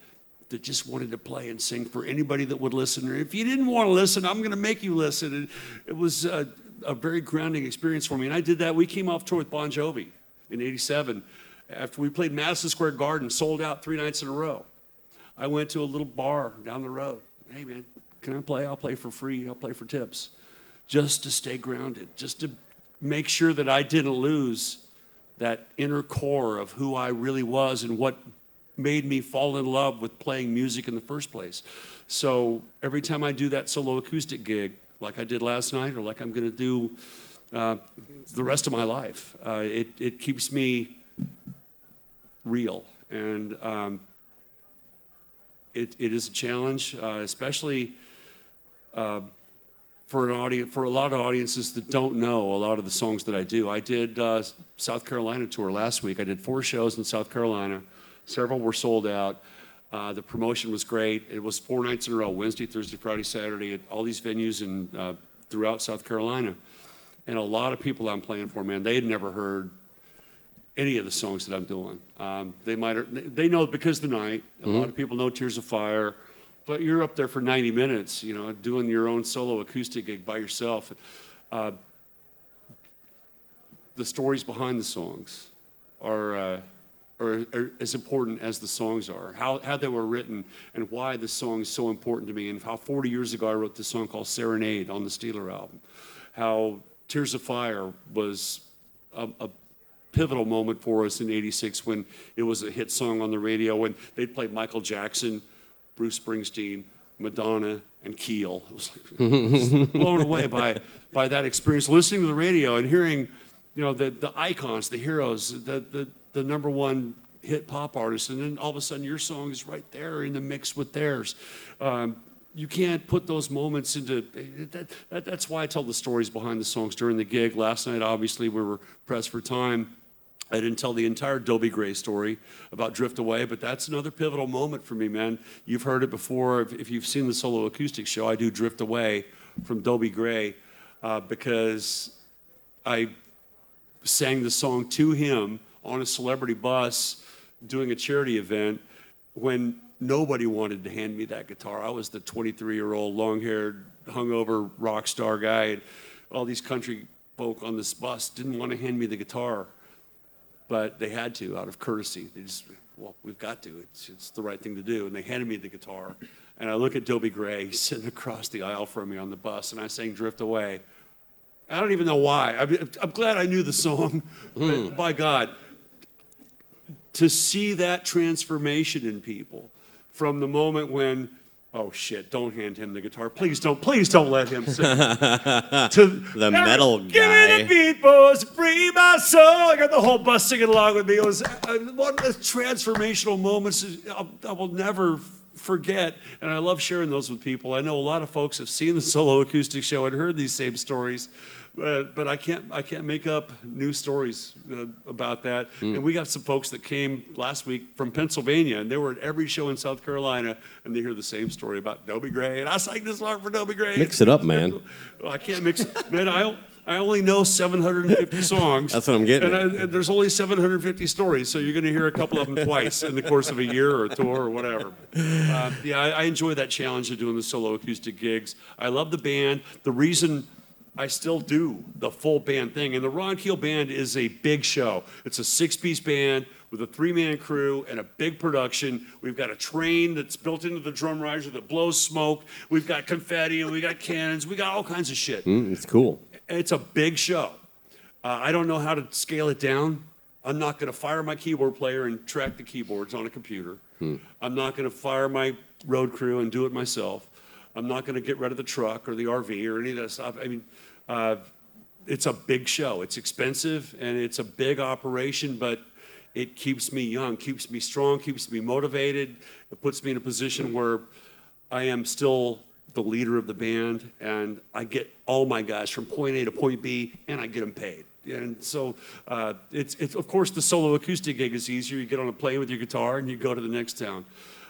[SPEAKER 2] that just wanted to play and sing for anybody that would listen. Or if you didn't want to listen, I'm going to make you listen. And it was a, a very grounding experience for me. And I did that. We came off tour with Bon Jovi in 87. After we played Madison Square Garden, sold out three nights in a row. I went to a little bar down the road. Hey, man, can I play? I'll play for free. I'll play for tips. Just to stay grounded, just to make sure that I didn't lose that inner core of who I really was and what made me fall in love with playing music in the first place. So every time I do that solo acoustic gig, like I did last night, or like I'm going to do uh, the rest of my life, uh, it, it keeps me real. And um, it, it is a challenge, uh, especially uh, for an audience, for a lot of audiences that don't know a lot of the songs that I do. I did uh, South Carolina tour last week. I did four shows in South Carolina. Several were sold out. Uh, the promotion was great. It was four nights in a row: Wednesday, Thursday, Friday, Saturday at all these venues in uh, throughout South Carolina. And a lot of people I'm playing for, man, they had never heard any of the songs that I'm doing. Um, they might they know because the night. A lot of people know Tears of Fire, but you're up there for 90 minutes, you know, doing your own solo acoustic gig by yourself. Uh, the stories behind the songs are, uh, are, are as important as the songs are. How, how they were written and why the song is so important to me, and how 40 years ago I wrote this song called Serenade on the Steeler album. How Tears of Fire was a, a pivotal moment for us in 86 when it was a hit song on the radio when they'd play Michael Jackson, Bruce Springsteen, Madonna, and Keel. It was like, blown away by, by that experience, listening to the radio and hearing, you know, the, the icons, the heroes, the, the, the number one hit pop artist, and then all of a sudden your song is right there in the mix with theirs. Um, you can't put those moments into that, that, that's why I tell the stories behind the songs during the gig. Last night, obviously, we were pressed for time. I didn't tell the entire Dobie Gray story about Drift Away, but that's another pivotal moment for me, man. You've heard it before. If, if you've seen the solo acoustic show, I do Drift Away from Dobie Gray uh, because I sang the song to him on a celebrity bus doing a charity event when nobody wanted to hand me that guitar. I was the 23 year old, long haired, hungover rock star guy. And all these country folk on this bus didn't want to hand me the guitar, but they had to out of courtesy. They just, well, we've got to. It's, it's the right thing to do. And they handed me the guitar. And I look at Dobie Gray sitting across the aisle from me on the bus, and I sang Drift Away. I don't even know why. I mean, I'm glad I knew the song, but hmm. by God, to see that transformation in people from the moment when, oh shit, don't hand him the guitar. Please don't, please don't let him sing. to
[SPEAKER 5] The metal
[SPEAKER 2] Give
[SPEAKER 5] guy.
[SPEAKER 2] me the beat, boys, free my soul. I got the whole bus singing along with me. It was uh, one of the transformational moments I'll, I will never forget. And I love sharing those with people. I know a lot of folks have seen the solo acoustic show and heard these same stories. But, but I can't I can't make up new stories uh, about that. And we got some folks that came last week from Pennsylvania, and they were at every show in South Carolina, and they hear the same story about Dobie Gray. And I sang this song for Dobie Gray.
[SPEAKER 5] Mix it up, man.
[SPEAKER 2] Well, I can't mix. It. Man, I I only know 750 songs.
[SPEAKER 5] That's what I'm getting
[SPEAKER 2] And. I, and there's only 750 stories, so you're going to hear a couple of them twice in the course of a year or a tour or whatever. Uh, yeah, I, I enjoy that challenge of doing the solo acoustic gigs. I love the band. The reason. I still do the full band thing. And the Ron Keel Band is a big show. It's a six piece band with a three man crew and a big production. We've got a train that's built into the drum riser that blows smoke. We've got confetti and we got cannons. We got all kinds of shit.
[SPEAKER 5] Mm, it's cool.
[SPEAKER 2] It's a big show. Uh, I don't know how to scale it down. I'm not going to fire my keyboard player and track the keyboards on a computer. I'm not going to fire my road crew and do it myself. I'm not going to get rid of the truck or the RV or any of that stuff. I mean, uh, it's a big show. It's expensive and it's a big operation, but it keeps me young, keeps me strong, keeps me motivated. It puts me in a position where I am still the leader of the band, and I get all my guys from point A to point B, and I get them paid. And so uh, it's, it's, of course, the solo acoustic gig is easier. You get on a plane with your guitar and you go to the next town.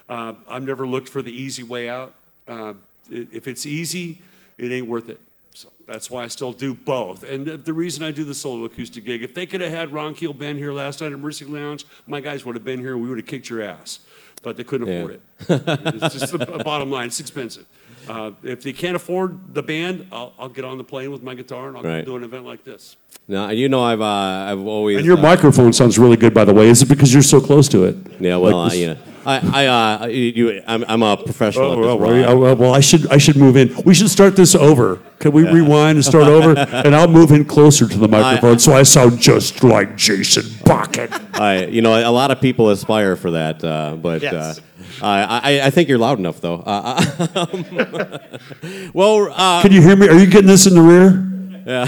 [SPEAKER 2] Uh, I've never looked for the easy way out. Uh, if it's easy, it ain't worth it. So that's why I still do both. And the, reason I do the solo acoustic gig, if they could have had Ron Keel been here last night at Mercy Lounge, my guys would have been here and we would have kicked your ass. But they couldn't afford it. it's just the bottom line. It's expensive. Uh, if they can't afford the band, I'll, I'll get on the plane with my guitar and I'll
[SPEAKER 5] Right.
[SPEAKER 2] do an event like this.
[SPEAKER 5] Now you know I've uh, I've always
[SPEAKER 2] And your
[SPEAKER 5] uh,
[SPEAKER 2] microphone sounds really good, by the way. Is it because you're so close to it?
[SPEAKER 5] yeah well
[SPEAKER 2] Like
[SPEAKER 5] uh,
[SPEAKER 2] this-
[SPEAKER 5] you know I I uh, you, you I'm, I'm a professional
[SPEAKER 2] Oh,
[SPEAKER 5] at this,
[SPEAKER 2] well,
[SPEAKER 5] Ron.
[SPEAKER 2] well, well, well, I should I should move in. We should start this over. Can we rewind and start over? And I'll move in closer to the microphone so I sound just like Jason Bakken.
[SPEAKER 5] I, you know, a lot of people aspire for that, uh, but
[SPEAKER 4] Yes.
[SPEAKER 5] uh, I, I, I think you're loud enough, though. Uh, um, well, uh,
[SPEAKER 2] Can you hear me? Are you getting this in the rear?
[SPEAKER 5] yeah,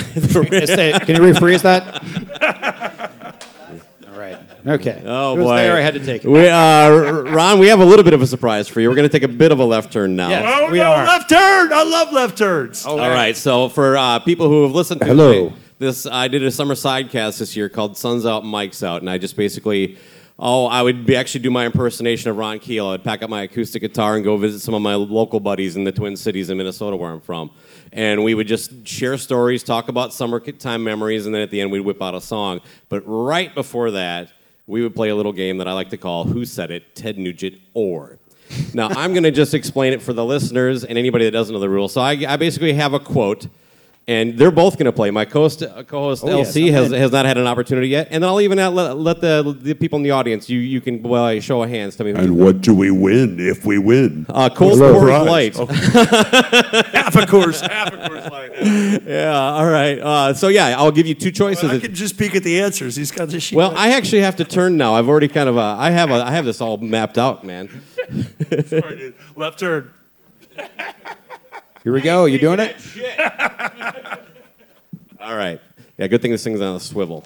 [SPEAKER 4] Just say- Can you rephrase that? All right. Okay.
[SPEAKER 5] oh
[SPEAKER 4] it was
[SPEAKER 5] boy,
[SPEAKER 4] there. I had to take it.
[SPEAKER 5] We, uh, Ron, we have a little bit of a surprise for you. We're going to take a bit of a left turn now.
[SPEAKER 4] Yes.
[SPEAKER 2] Oh
[SPEAKER 4] We
[SPEAKER 2] no,
[SPEAKER 4] are.
[SPEAKER 2] left turn! I love left turns.
[SPEAKER 5] All right. So for uh, people who have listened to
[SPEAKER 2] Hello.
[SPEAKER 5] this, I did a summer sidecast this year called "Suns Out, Mike's Out," and I just basically, oh, I would be, actually do my impersonation of Ron Keel. I'd pack up my acoustic guitar and go visit some of my local buddies in the Twin Cities in Minnesota, where I'm from, and we would just share stories, talk about summertime memories, and then at the end we'd whip out a song. But right before that, we would play a little game that I like to call "Who Said It?" Ted Nugent or. Now, I'm going to just explain it for the listeners and anybody that doesn't know the rules. So, I, I basically have a quote, and they're both going to play. My co-host, uh, co-host
[SPEAKER 4] Oh,
[SPEAKER 5] LC
[SPEAKER 4] I'm
[SPEAKER 5] has, has not had an opportunity yet, and then I'll even let, let the, the people in the audience. You you can well a show of hands. Tell me.
[SPEAKER 2] And what do we win if we win?
[SPEAKER 5] uh, Cold
[SPEAKER 2] Hello,
[SPEAKER 5] Coors
[SPEAKER 2] Rise.
[SPEAKER 5] Light.
[SPEAKER 2] half a Coors, half a Coors light.
[SPEAKER 5] Yeah. All right. Uh, so yeah, I'll give you two choices.
[SPEAKER 2] I can just peek at the answers. He's got the sheet.
[SPEAKER 5] well, I actually have to turn now. I've already kind of uh, I have a, I have this all mapped out, man.
[SPEAKER 2] Sorry, dude. left turn.
[SPEAKER 4] Here we go. You doing it?
[SPEAKER 5] All right. Yeah, good thing this thing's on a swivel.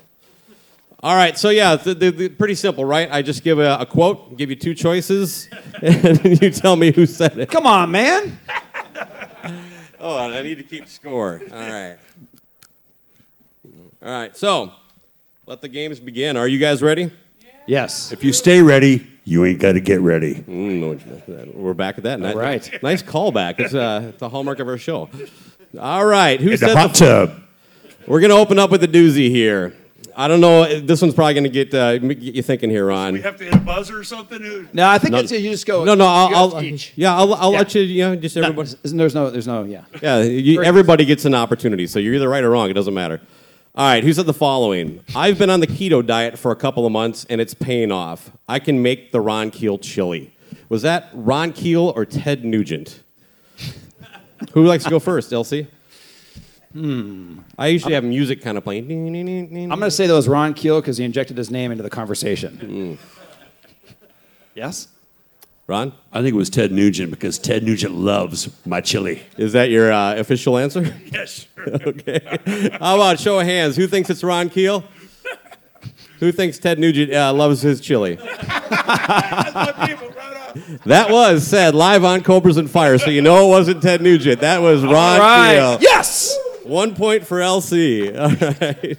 [SPEAKER 5] All right, so yeah, th- th- th- pretty simple, right? I just give a, a quote, give you two choices, and you tell me who said it.
[SPEAKER 4] Come on, man.
[SPEAKER 5] Oh, I need to keep score. All right. All right. So, let the games begin. Are you guys ready?
[SPEAKER 4] Yes.
[SPEAKER 2] If you stay ready, you ain't got to get ready.
[SPEAKER 5] Mm, no, We're back at that. Nice,
[SPEAKER 4] right.
[SPEAKER 5] Nice callback. It's, uh, it's the hallmark of our show. All right. Who
[SPEAKER 2] In
[SPEAKER 5] said
[SPEAKER 2] the hot
[SPEAKER 5] the,
[SPEAKER 2] tub.
[SPEAKER 5] We're going to open up with a doozy here. I don't know. This one's probably going to get, uh, get you thinking here, Ron.
[SPEAKER 2] We have to hit a buzzer or something?
[SPEAKER 4] No, I think
[SPEAKER 5] No.
[SPEAKER 4] it's, you just go.
[SPEAKER 5] No, no, I'll,
[SPEAKER 4] go
[SPEAKER 5] I'll
[SPEAKER 4] each.
[SPEAKER 5] yeah, I'll, I'll
[SPEAKER 4] Yeah.
[SPEAKER 5] let you, you know, just
[SPEAKER 4] No,
[SPEAKER 5] everybody.
[SPEAKER 4] there's no, there's no, yeah.
[SPEAKER 5] Yeah, you, everybody gets an opportunity, so you're either right or wrong. It doesn't matter. All right, who said the following? I've been on the keto diet for a couple of months, and it's paying off. I can make the Ron Keel chili. Was that Ron Keel or Ted Nugent? who likes to go first, Elsie? Hmm. I usually have music kind of playing.
[SPEAKER 4] I'm going to say that was Ron Keel because he injected his name into the conversation. Yes?
[SPEAKER 5] Ron,
[SPEAKER 2] I think it was Ted Nugent because Ted Nugent loves my chili.
[SPEAKER 5] is that your uh, official answer?
[SPEAKER 2] Yes.
[SPEAKER 5] okay. How about show of hands? Who thinks it's Ron Keel? Who thinks Ted Nugent uh, loves his chili? That was said live on Cobras and Fire, so you know it wasn't Ted Nugent. That was Ron Keel.
[SPEAKER 4] Yes!
[SPEAKER 5] One point for LC. All right.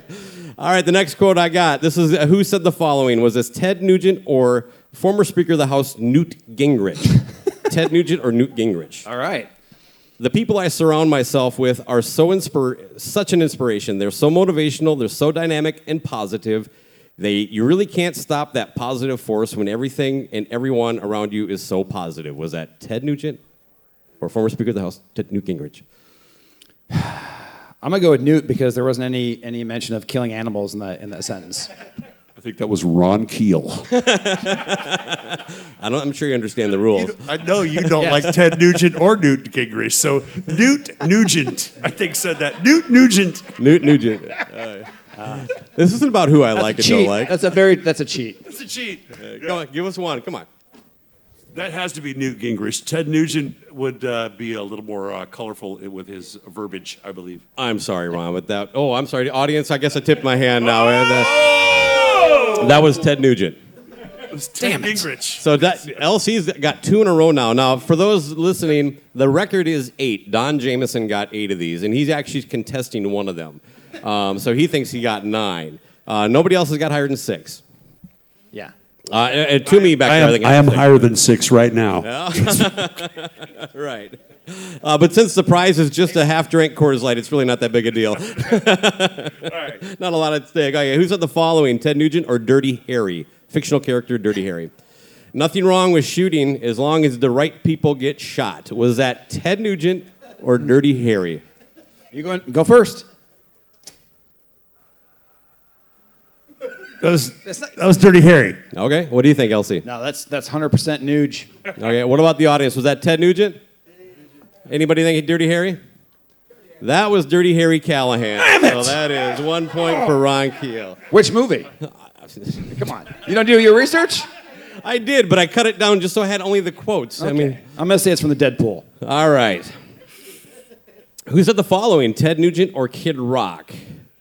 [SPEAKER 5] All right, the next quote I got. This is uh, who said the following? Was this Ted Nugent or former Speaker of the House Newt Gingrich? Ted Nugent or Newt Gingrich?
[SPEAKER 4] All right.
[SPEAKER 5] The people I surround myself with are so inspir- such an inspiration. They're so motivational, they're so dynamic and positive. They you really can't stop that positive force when everything and everyone around you is so positive. Was that Ted Nugent or former Speaker of the House Ted Newt Gingrich?
[SPEAKER 4] I'm going to go with Newt because there wasn't any, any mention of killing animals in that, in that sentence.
[SPEAKER 2] I think that was Ron Keel.
[SPEAKER 5] I don't, I'm sure you understand the rules.
[SPEAKER 2] I know you don't like Ted Nugent or Newt Gingrich, so Newt Nugent, I think, said that. Newt Nugent.
[SPEAKER 5] Newt Nugent. Uh, this isn't about who I like and don't like.
[SPEAKER 4] That's a very, that's a cheat.
[SPEAKER 2] That's a cheat.
[SPEAKER 5] Come on, give us one. Come on.
[SPEAKER 2] That has to be Newt Gingrich. Ted Nugent would uh, be a little more uh, colorful with his verbiage, I believe.
[SPEAKER 5] I'm sorry, Ron, but that. Oh, I'm sorry, audience. I guess I tipped my hand now. Uh, That, that was Ted Nugent.
[SPEAKER 2] It was Ted Gingrich.
[SPEAKER 5] So that LC's got two in a row now. Now, for those listening, the record is eight. Don Jameson got eight of these, and he's actually contesting one of them. Um, so he thinks he got nine. Uh, nobody else has got higher than six.
[SPEAKER 4] Yeah.
[SPEAKER 5] Uh, and, and to me back
[SPEAKER 2] I
[SPEAKER 5] there,
[SPEAKER 2] am,
[SPEAKER 5] think
[SPEAKER 2] I am higher than six right now.
[SPEAKER 5] Right. Uh, but since the prize is just a half drink Coors Light, it's really not that big a deal. Not a lot at stake. Okay, who said the following? Ted Nugent or Dirty Harry? Fictional character Dirty Harry. Nothing wrong with shooting as long as the right people get shot. Was that Ted Nugent or Dirty Harry?
[SPEAKER 4] You go, go first.
[SPEAKER 2] That was, that was Dirty Harry.
[SPEAKER 5] Okay, what do you think, Elsie?
[SPEAKER 4] No, that's, that's 100% Nuge.
[SPEAKER 5] Okay, what about the audience? Was that Ted Nugent? Anybody think Dirty Harry? That was Dirty Harry Callahan. Damn it! So that is one point for Ron Keel.
[SPEAKER 4] Which movie? Come on. You don't do your research?
[SPEAKER 5] I did, but I cut it down just so I had only the quotes. I mean,
[SPEAKER 4] I'm going to say it's from the Dead Pool.
[SPEAKER 5] all right. Who said the following? Ted Nugent or Kid Rock?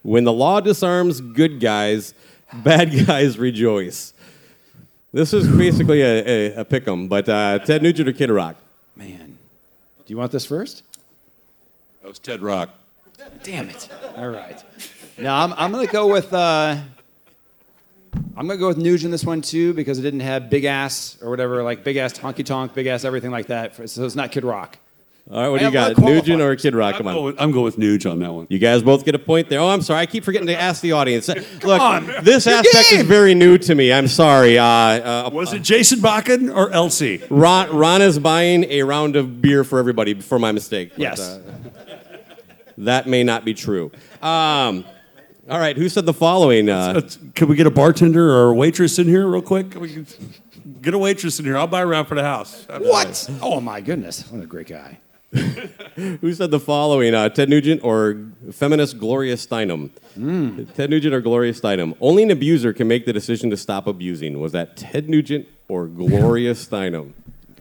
[SPEAKER 5] When the law disarms good guys, bad guys rejoice. This is basically a, a, a pick 'em, but uh, Ted Nugent or Kid Rock?
[SPEAKER 4] Man. Do you want this first?
[SPEAKER 2] That was Ted Rock.
[SPEAKER 4] Damn it. All right. Now I'm, I'm going to go with uh, I'm going to go with Nuge in this one too because it didn't have big ass or whatever like big ass honky tonk, big ass everything like that. So it's not Kid Rock.
[SPEAKER 5] All right, what do you got?
[SPEAKER 4] one
[SPEAKER 5] Nugent or. Kid Rock?
[SPEAKER 2] I'm
[SPEAKER 5] Come on.
[SPEAKER 2] going, with, I'm going with Nuge on that one.
[SPEAKER 5] You guys both get a point there. Oh, I'm sorry. I keep forgetting to ask the audience. Look,
[SPEAKER 4] on.
[SPEAKER 5] this
[SPEAKER 4] Your
[SPEAKER 5] aspect is very new to me. I'm sorry. Uh, uh,
[SPEAKER 2] Was it Jason Bakken or Elsie?
[SPEAKER 5] Ron, Ron is buying a round of beer for everybody for my mistake. but,
[SPEAKER 4] Yes.
[SPEAKER 5] uh, that may not be true. Um, all right, who said the following? Uh,
[SPEAKER 2] Uh, Can we get a bartender or a waitress in here real quick? Can we get a waitress in here. I'll buy a round for the house.
[SPEAKER 4] What? Oh my goodness. What a great guy.
[SPEAKER 5] Who said the following? Uh, Ted Nugent or feminist Gloria Steinem? Ted Nugent or Gloria Steinem? Only an abuser can make the decision to stop abusing. Was that Ted Nugent or Gloria Steinem?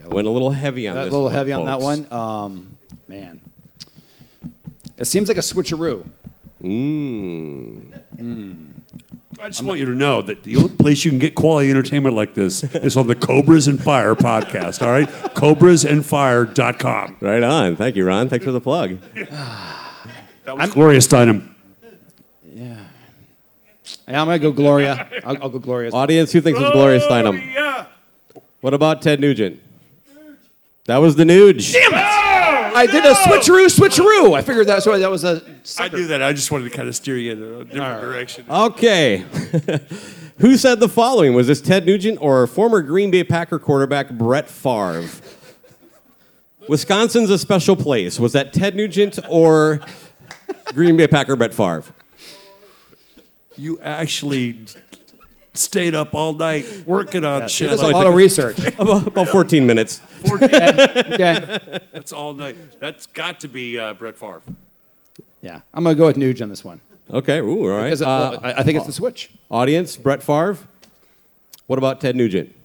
[SPEAKER 5] Went a little heavy on
[SPEAKER 4] A
[SPEAKER 5] this.
[SPEAKER 4] little
[SPEAKER 5] one,
[SPEAKER 4] heavy on that one. Um, man. It seems like a switcheroo.
[SPEAKER 2] I just want you to know that the only place you can get quality entertainment like this is on the Cobras and Fire podcast. All right, cobrasandfire.com.
[SPEAKER 5] Right on. Thank you, Ron. Thanks for the plug.
[SPEAKER 2] That was Gloria Steinem.
[SPEAKER 4] Yeah, I'm gonna go Gloria. I'll, I'll go Gloria.
[SPEAKER 5] Audience, who thinks it's Gloria Steinem?
[SPEAKER 2] Yeah.
[SPEAKER 5] What about Ted Nugent? That was the Nuge.
[SPEAKER 4] I did a switcheroo, switcheroo. I figured that's why that was a.
[SPEAKER 2] I do that. I just wanted to kind of steer you in a different direction.
[SPEAKER 5] Okay. Who said the following? Was this Ted Nugent or former Green Bay Packer quarterback Brett Favre? Wisconsin's a special place. Was that Ted Nugent or Green Bay Packer Brett Favre?
[SPEAKER 2] You actually stayed up all night working on shit.
[SPEAKER 4] That's a
[SPEAKER 2] like
[SPEAKER 4] lot of research.
[SPEAKER 5] About, about 14 minutes.
[SPEAKER 4] Okay.
[SPEAKER 2] That's all night. That's got to be uh, Brett Favre.
[SPEAKER 4] Yeah, I'm gonna go with Nuge on this one.
[SPEAKER 5] Okay, ooh, all right.
[SPEAKER 4] Because it-
[SPEAKER 5] Uh,
[SPEAKER 4] I, I think it's the switch.
[SPEAKER 5] audience, Brett Favre. What about Ted Nugent?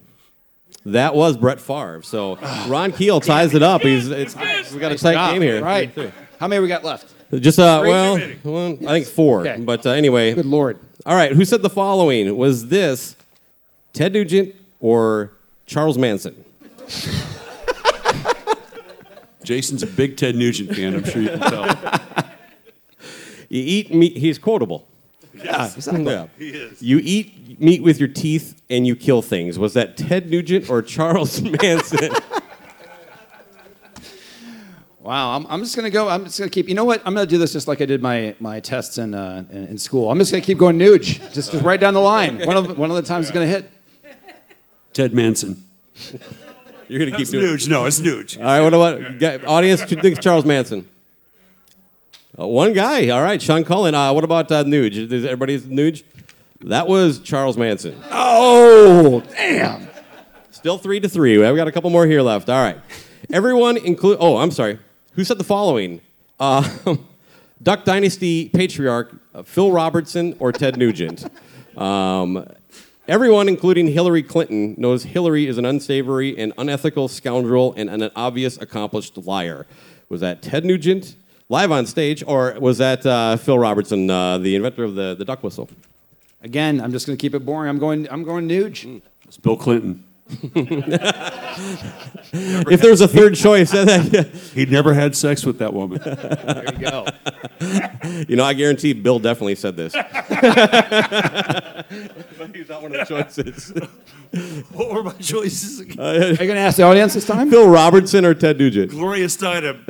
[SPEAKER 5] That was Brett Favre. So Ron Keel ties it up. He's it's, we got a tight game here.
[SPEAKER 4] Right. How many we got left?
[SPEAKER 5] Just uh,
[SPEAKER 2] Three
[SPEAKER 5] well,
[SPEAKER 2] too
[SPEAKER 5] well, I think four.
[SPEAKER 4] Okay.
[SPEAKER 5] But uh, anyway,
[SPEAKER 4] Good lord.
[SPEAKER 5] All right. Who said the following? Was this Ted Nugent or Charles Manson?
[SPEAKER 2] Jason's a big Ted Nugent fan. I'm sure you can tell.
[SPEAKER 5] You eat meat. He's quotable.
[SPEAKER 4] Yeah, exactly.
[SPEAKER 5] Yeah. You eat meat with your teeth and you kill things. Was that Ted Nugent or Charles Manson?
[SPEAKER 4] Wow, I'm, I'm just gonna go. I'm just gonna keep. You know what? I'm gonna do this just like I did my my tests in uh, in, in school. I'm just gonna keep going Nuge, just, just right down the line. One of one of the times it's gonna hit.
[SPEAKER 2] Ted Manson.
[SPEAKER 5] You're gonna keep
[SPEAKER 2] It's
[SPEAKER 5] doing.
[SPEAKER 2] Nuge. No, it's Nuge.
[SPEAKER 5] All right. What about get- audience? Who thinks Charles Manson? Uh, one guy. All right, Sean Cullen. Uh, what about uh, Nuge? Is everybody's Nuge? That was Charles Manson.
[SPEAKER 4] Oh, damn!
[SPEAKER 5] Still three to three. We've got a couple more here left. All right. Everyone include. Oh, I'm sorry. Who said the following? Uh, Duck Dynasty patriarch uh, Phil Robertson or Ted Nugent? Um, everyone, including Hillary Clinton, knows Hillary is an unsavory and unethical scoundrel and an obvious accomplished liar. Was that Ted Nugent live on stage, or was that uh, Phil Robertson, uh, the inventor of the, the duck whistle?
[SPEAKER 4] Again, I'm just gonna keep it boring. I'm going. I'm going Nuge.
[SPEAKER 2] It's Bill Clinton.
[SPEAKER 5] If there's a third choice,
[SPEAKER 2] He'd never had sex with that woman.
[SPEAKER 4] There you go.
[SPEAKER 5] You know, I guarantee Bill definitely said this. but he's not one of the choices.
[SPEAKER 2] what were my choices again?
[SPEAKER 4] Are you gonna ask the audience this time?
[SPEAKER 5] Phil Robertson or Ted Nugent?
[SPEAKER 2] Gloria Steinem.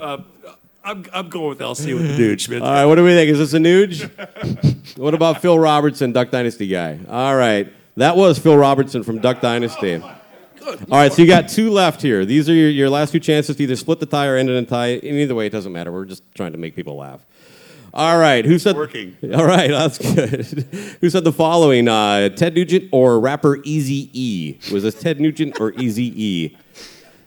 [SPEAKER 2] uh, I'm, I'm going with LC with the Nuge, man.
[SPEAKER 5] All right, what do we think? Is this a Nuge? what about Phil Robertson, Duck Dynasty guy? All right, that was Phil Robertson from Duck Dynasty. All right, so you got two left here. These are your, your last two chances to either split the tie or end it in a tie. In either way, it doesn't matter. We're just trying to make people laugh. All right, who said?
[SPEAKER 2] Working.
[SPEAKER 5] All right, that's good. who said the following? Uh, Ted Nugent or rapper Easy E? Was this Ted Nugent or Easy E?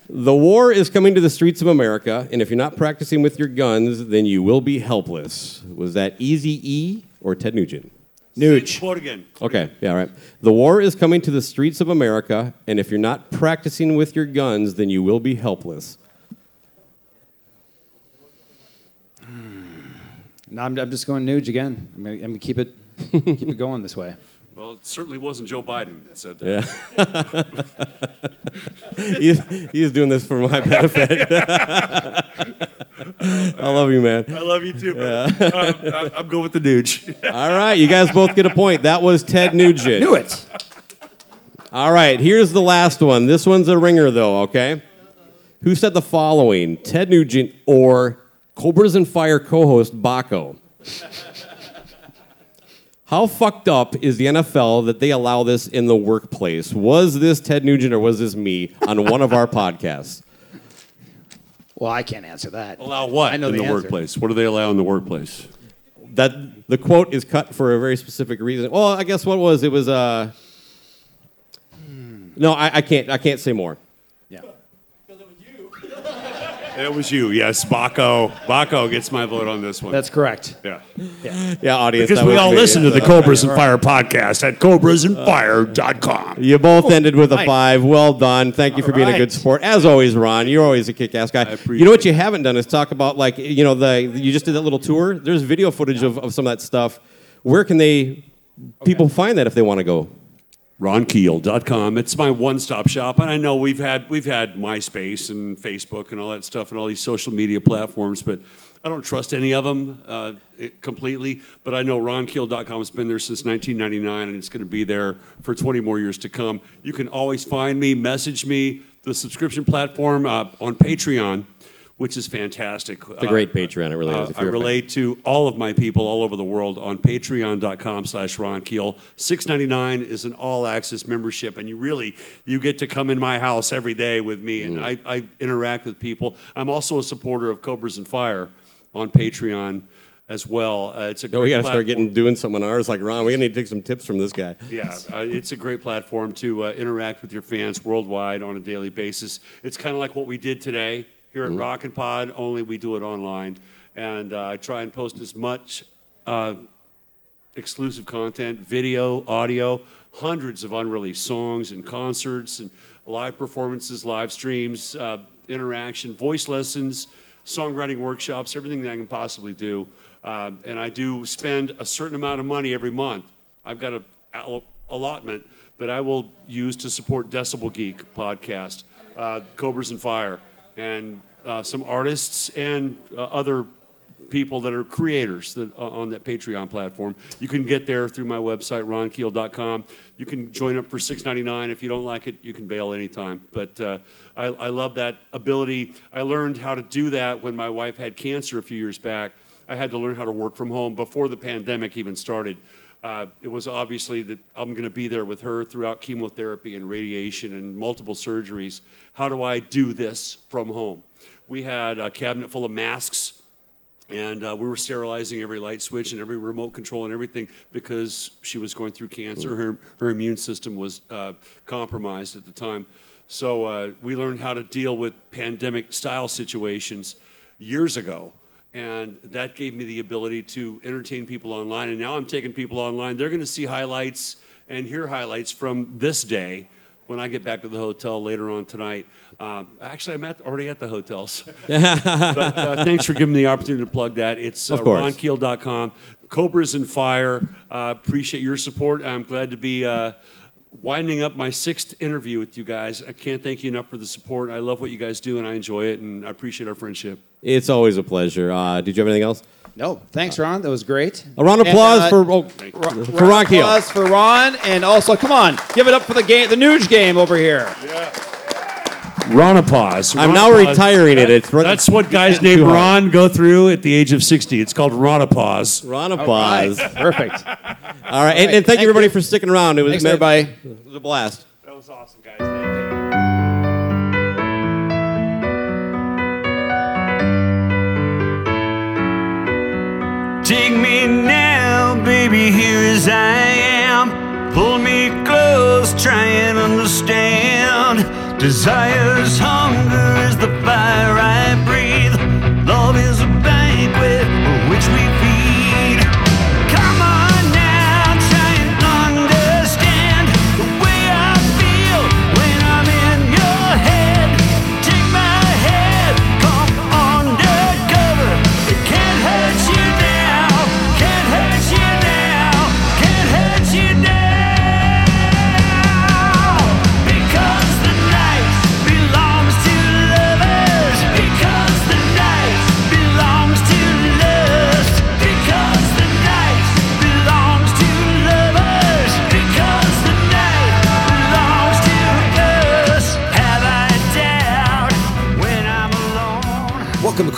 [SPEAKER 5] The war is coming to the streets of America, and if you're not practicing with your guns, then you will be helpless. Was that Easy E or Ted Nugent?
[SPEAKER 4] Nuge.
[SPEAKER 2] Quote.
[SPEAKER 5] Okay, yeah, all right. The war is coming to the streets of America, and if you're not practicing with your guns, then you will be helpless. Hmm.
[SPEAKER 4] No, I'm, I'm just going Nuge again. I'm gonna, I'm gonna keep it keep it going this way.
[SPEAKER 2] Well, it certainly wasn't Joe Biden that said that.
[SPEAKER 5] Yeah. he's, he's doing this for my benefit. I love you, man.
[SPEAKER 2] I love you too, man. Uh, I'm, I'm going with the Nuge.
[SPEAKER 5] All right, you guys both get a point. That was Ted Nugent.
[SPEAKER 4] Knew it.
[SPEAKER 5] All right, here's the last one. This one's a ringer, though, okay? Who said the following? Ted Nugent or Cobras and Fire co host Baco? How fucked up is the NFL that they allow this in the workplace? Was this Ted Nugent or was this me on one of our podcasts?
[SPEAKER 4] Well, I can't answer that.
[SPEAKER 2] Allow what
[SPEAKER 4] I know
[SPEAKER 2] in
[SPEAKER 4] the
[SPEAKER 2] the,
[SPEAKER 4] answer.
[SPEAKER 2] workplace? What do they allow in the workplace?
[SPEAKER 5] That the quote is cut for a very specific reason. Well, I guess what was it was uh no, I, I can't I can't say more.
[SPEAKER 4] Yeah.
[SPEAKER 2] Because It was you, yes, Baco. Baco gets my vote on this one.
[SPEAKER 4] That's correct.
[SPEAKER 2] yeah.
[SPEAKER 3] Yeah, Yeah, audience.
[SPEAKER 2] Because
[SPEAKER 3] that
[SPEAKER 2] we
[SPEAKER 3] was
[SPEAKER 2] all
[SPEAKER 3] me.
[SPEAKER 2] listen to the uh, Cobras and Fire podcast at cobrasandfire.com.
[SPEAKER 3] You both ended with a
[SPEAKER 4] Nice.
[SPEAKER 3] five. Well done. Thank you for
[SPEAKER 4] All
[SPEAKER 3] being a good sport. As always, Ron, you're always a kick-ass guy.
[SPEAKER 2] appreciate
[SPEAKER 3] You know what you haven't done is talk about like you know the you just did that little tour. There's video footage of, of some of that stuff. Where can they people find that if they want to go?
[SPEAKER 2] ronkeel.com. It's my one-stop shop, and I know we've had we've had MySpace and Facebook and all that stuff and all these social media platforms, but I don't trust any of them uh, completely. But I know ronkeel.com has been there since 1999, and it's going to be there for 20 more years to come. You can always find me, message me, the subscription platform uh, on Patreon. Which is fantastic.
[SPEAKER 3] It's a great Patreon. It really is. if
[SPEAKER 2] Uh, I
[SPEAKER 3] you're a fan.
[SPEAKER 2] relate to all of my people all over the world on patreon.com slash Ron Keel. Six ninety nine is an all access membership, and you really you get to come in my house every day with me, and I, I interact with people. I'm also a supporter of Cobras and Fire on Patreon as well. Uh, it's a
[SPEAKER 3] No, we got to start getting doing some on ours. Like Ron, we need to take some tips from this guy.
[SPEAKER 2] Yeah, uh, it's a great platform to uh, interact with your fans worldwide on a daily basis. It's kind of like what we did today here at Rock N Pod, only we do it online. And uh, I try and post as much uh, exclusive content, video, audio, hundreds of unreleased songs and concerts and live performances, live streams, uh, interaction, voice lessons, songwriting workshops, everything that I can possibly do. Uh, and I do spend a certain amount of money every month. I've got a allo- allotment that I will use to support Decibel Geek podcast, uh, Cobras and Fire, and uh, some artists and uh, other people that are creators that, uh, on that Patreon platform. You can get there through my website, ronkeel.com. You can join up for $6.99. If you don't like it, you can bail anytime. But uh, I, I love that ability. I learned how to do that when my wife had cancer a few years back. I had to learn how to work from home before the pandemic even started. Uh, it was obviously that I'm going to be there with her throughout chemotherapy and radiation and multiple surgeries. How do I do this from home? We had a cabinet full of masks and uh, we were sterilizing every light switch and every remote control and everything because she was going through cancer. Her, her immune system was uh, compromised at the time. So uh, we learned how to deal with pandemic style situations years ago. And that gave me the ability to entertain people online. And now I'm taking people online. They're going to see highlights and hear highlights from this day when I get back to the hotel later on tonight. Um, actually, I'm at, already at the hotels. but, uh, thanks for giving me the opportunity to plug that. It's uh, ronkeel.com. Cobras and Fire. Uh, appreciate your support. I'm glad to be uh, winding up my sixth interview with you guys. I can't thank you enough for the support. I love what you guys do, and I enjoy it, and I appreciate our friendship.
[SPEAKER 3] It's always a pleasure. Uh, did you have anything else?
[SPEAKER 4] No, thanks, Ron. That was great.
[SPEAKER 3] A round of
[SPEAKER 4] And,
[SPEAKER 3] applause
[SPEAKER 4] uh,
[SPEAKER 3] for oh,
[SPEAKER 4] Ron,
[SPEAKER 3] for Ron Keel.
[SPEAKER 4] applause for Ron, and also come on, give it up for the game, the Nuge game over here.
[SPEAKER 2] Ronapause.
[SPEAKER 3] I'm now
[SPEAKER 2] Ronapause.
[SPEAKER 3] retiring it. It's
[SPEAKER 2] That's what guys named
[SPEAKER 3] Too.
[SPEAKER 2] Ron go through at the age of 60. It's called Ronapause.
[SPEAKER 3] Ron
[SPEAKER 4] Right,
[SPEAKER 3] applause.
[SPEAKER 4] perfect.
[SPEAKER 3] All right, and, and thank,
[SPEAKER 4] Thank
[SPEAKER 3] you everybody
[SPEAKER 4] you.
[SPEAKER 3] for sticking around. It was
[SPEAKER 4] Thanks, everybody.
[SPEAKER 3] It was a blast.
[SPEAKER 2] That was awesome, guys. Thank you.
[SPEAKER 6] Take me now, baby, here as I am. Pull me close, try and understand. Desire's hunger is the fire I breathe.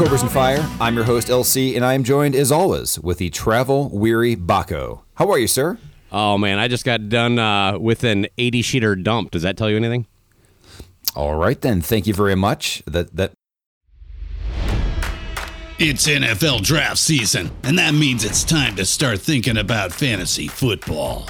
[SPEAKER 6] Alone?
[SPEAKER 7] Welcome to Cobras and Fire. I'm your host, LC, and I am joined, as always, with the travel weary Baco. How are you, sir?
[SPEAKER 5] Oh man, I just got done uh, with an 80 sheeter dump. Does that tell you anything?
[SPEAKER 7] All right, then. Thank you very much. That that
[SPEAKER 8] It's NFL draft season, and that means it's time to start thinking about fantasy football.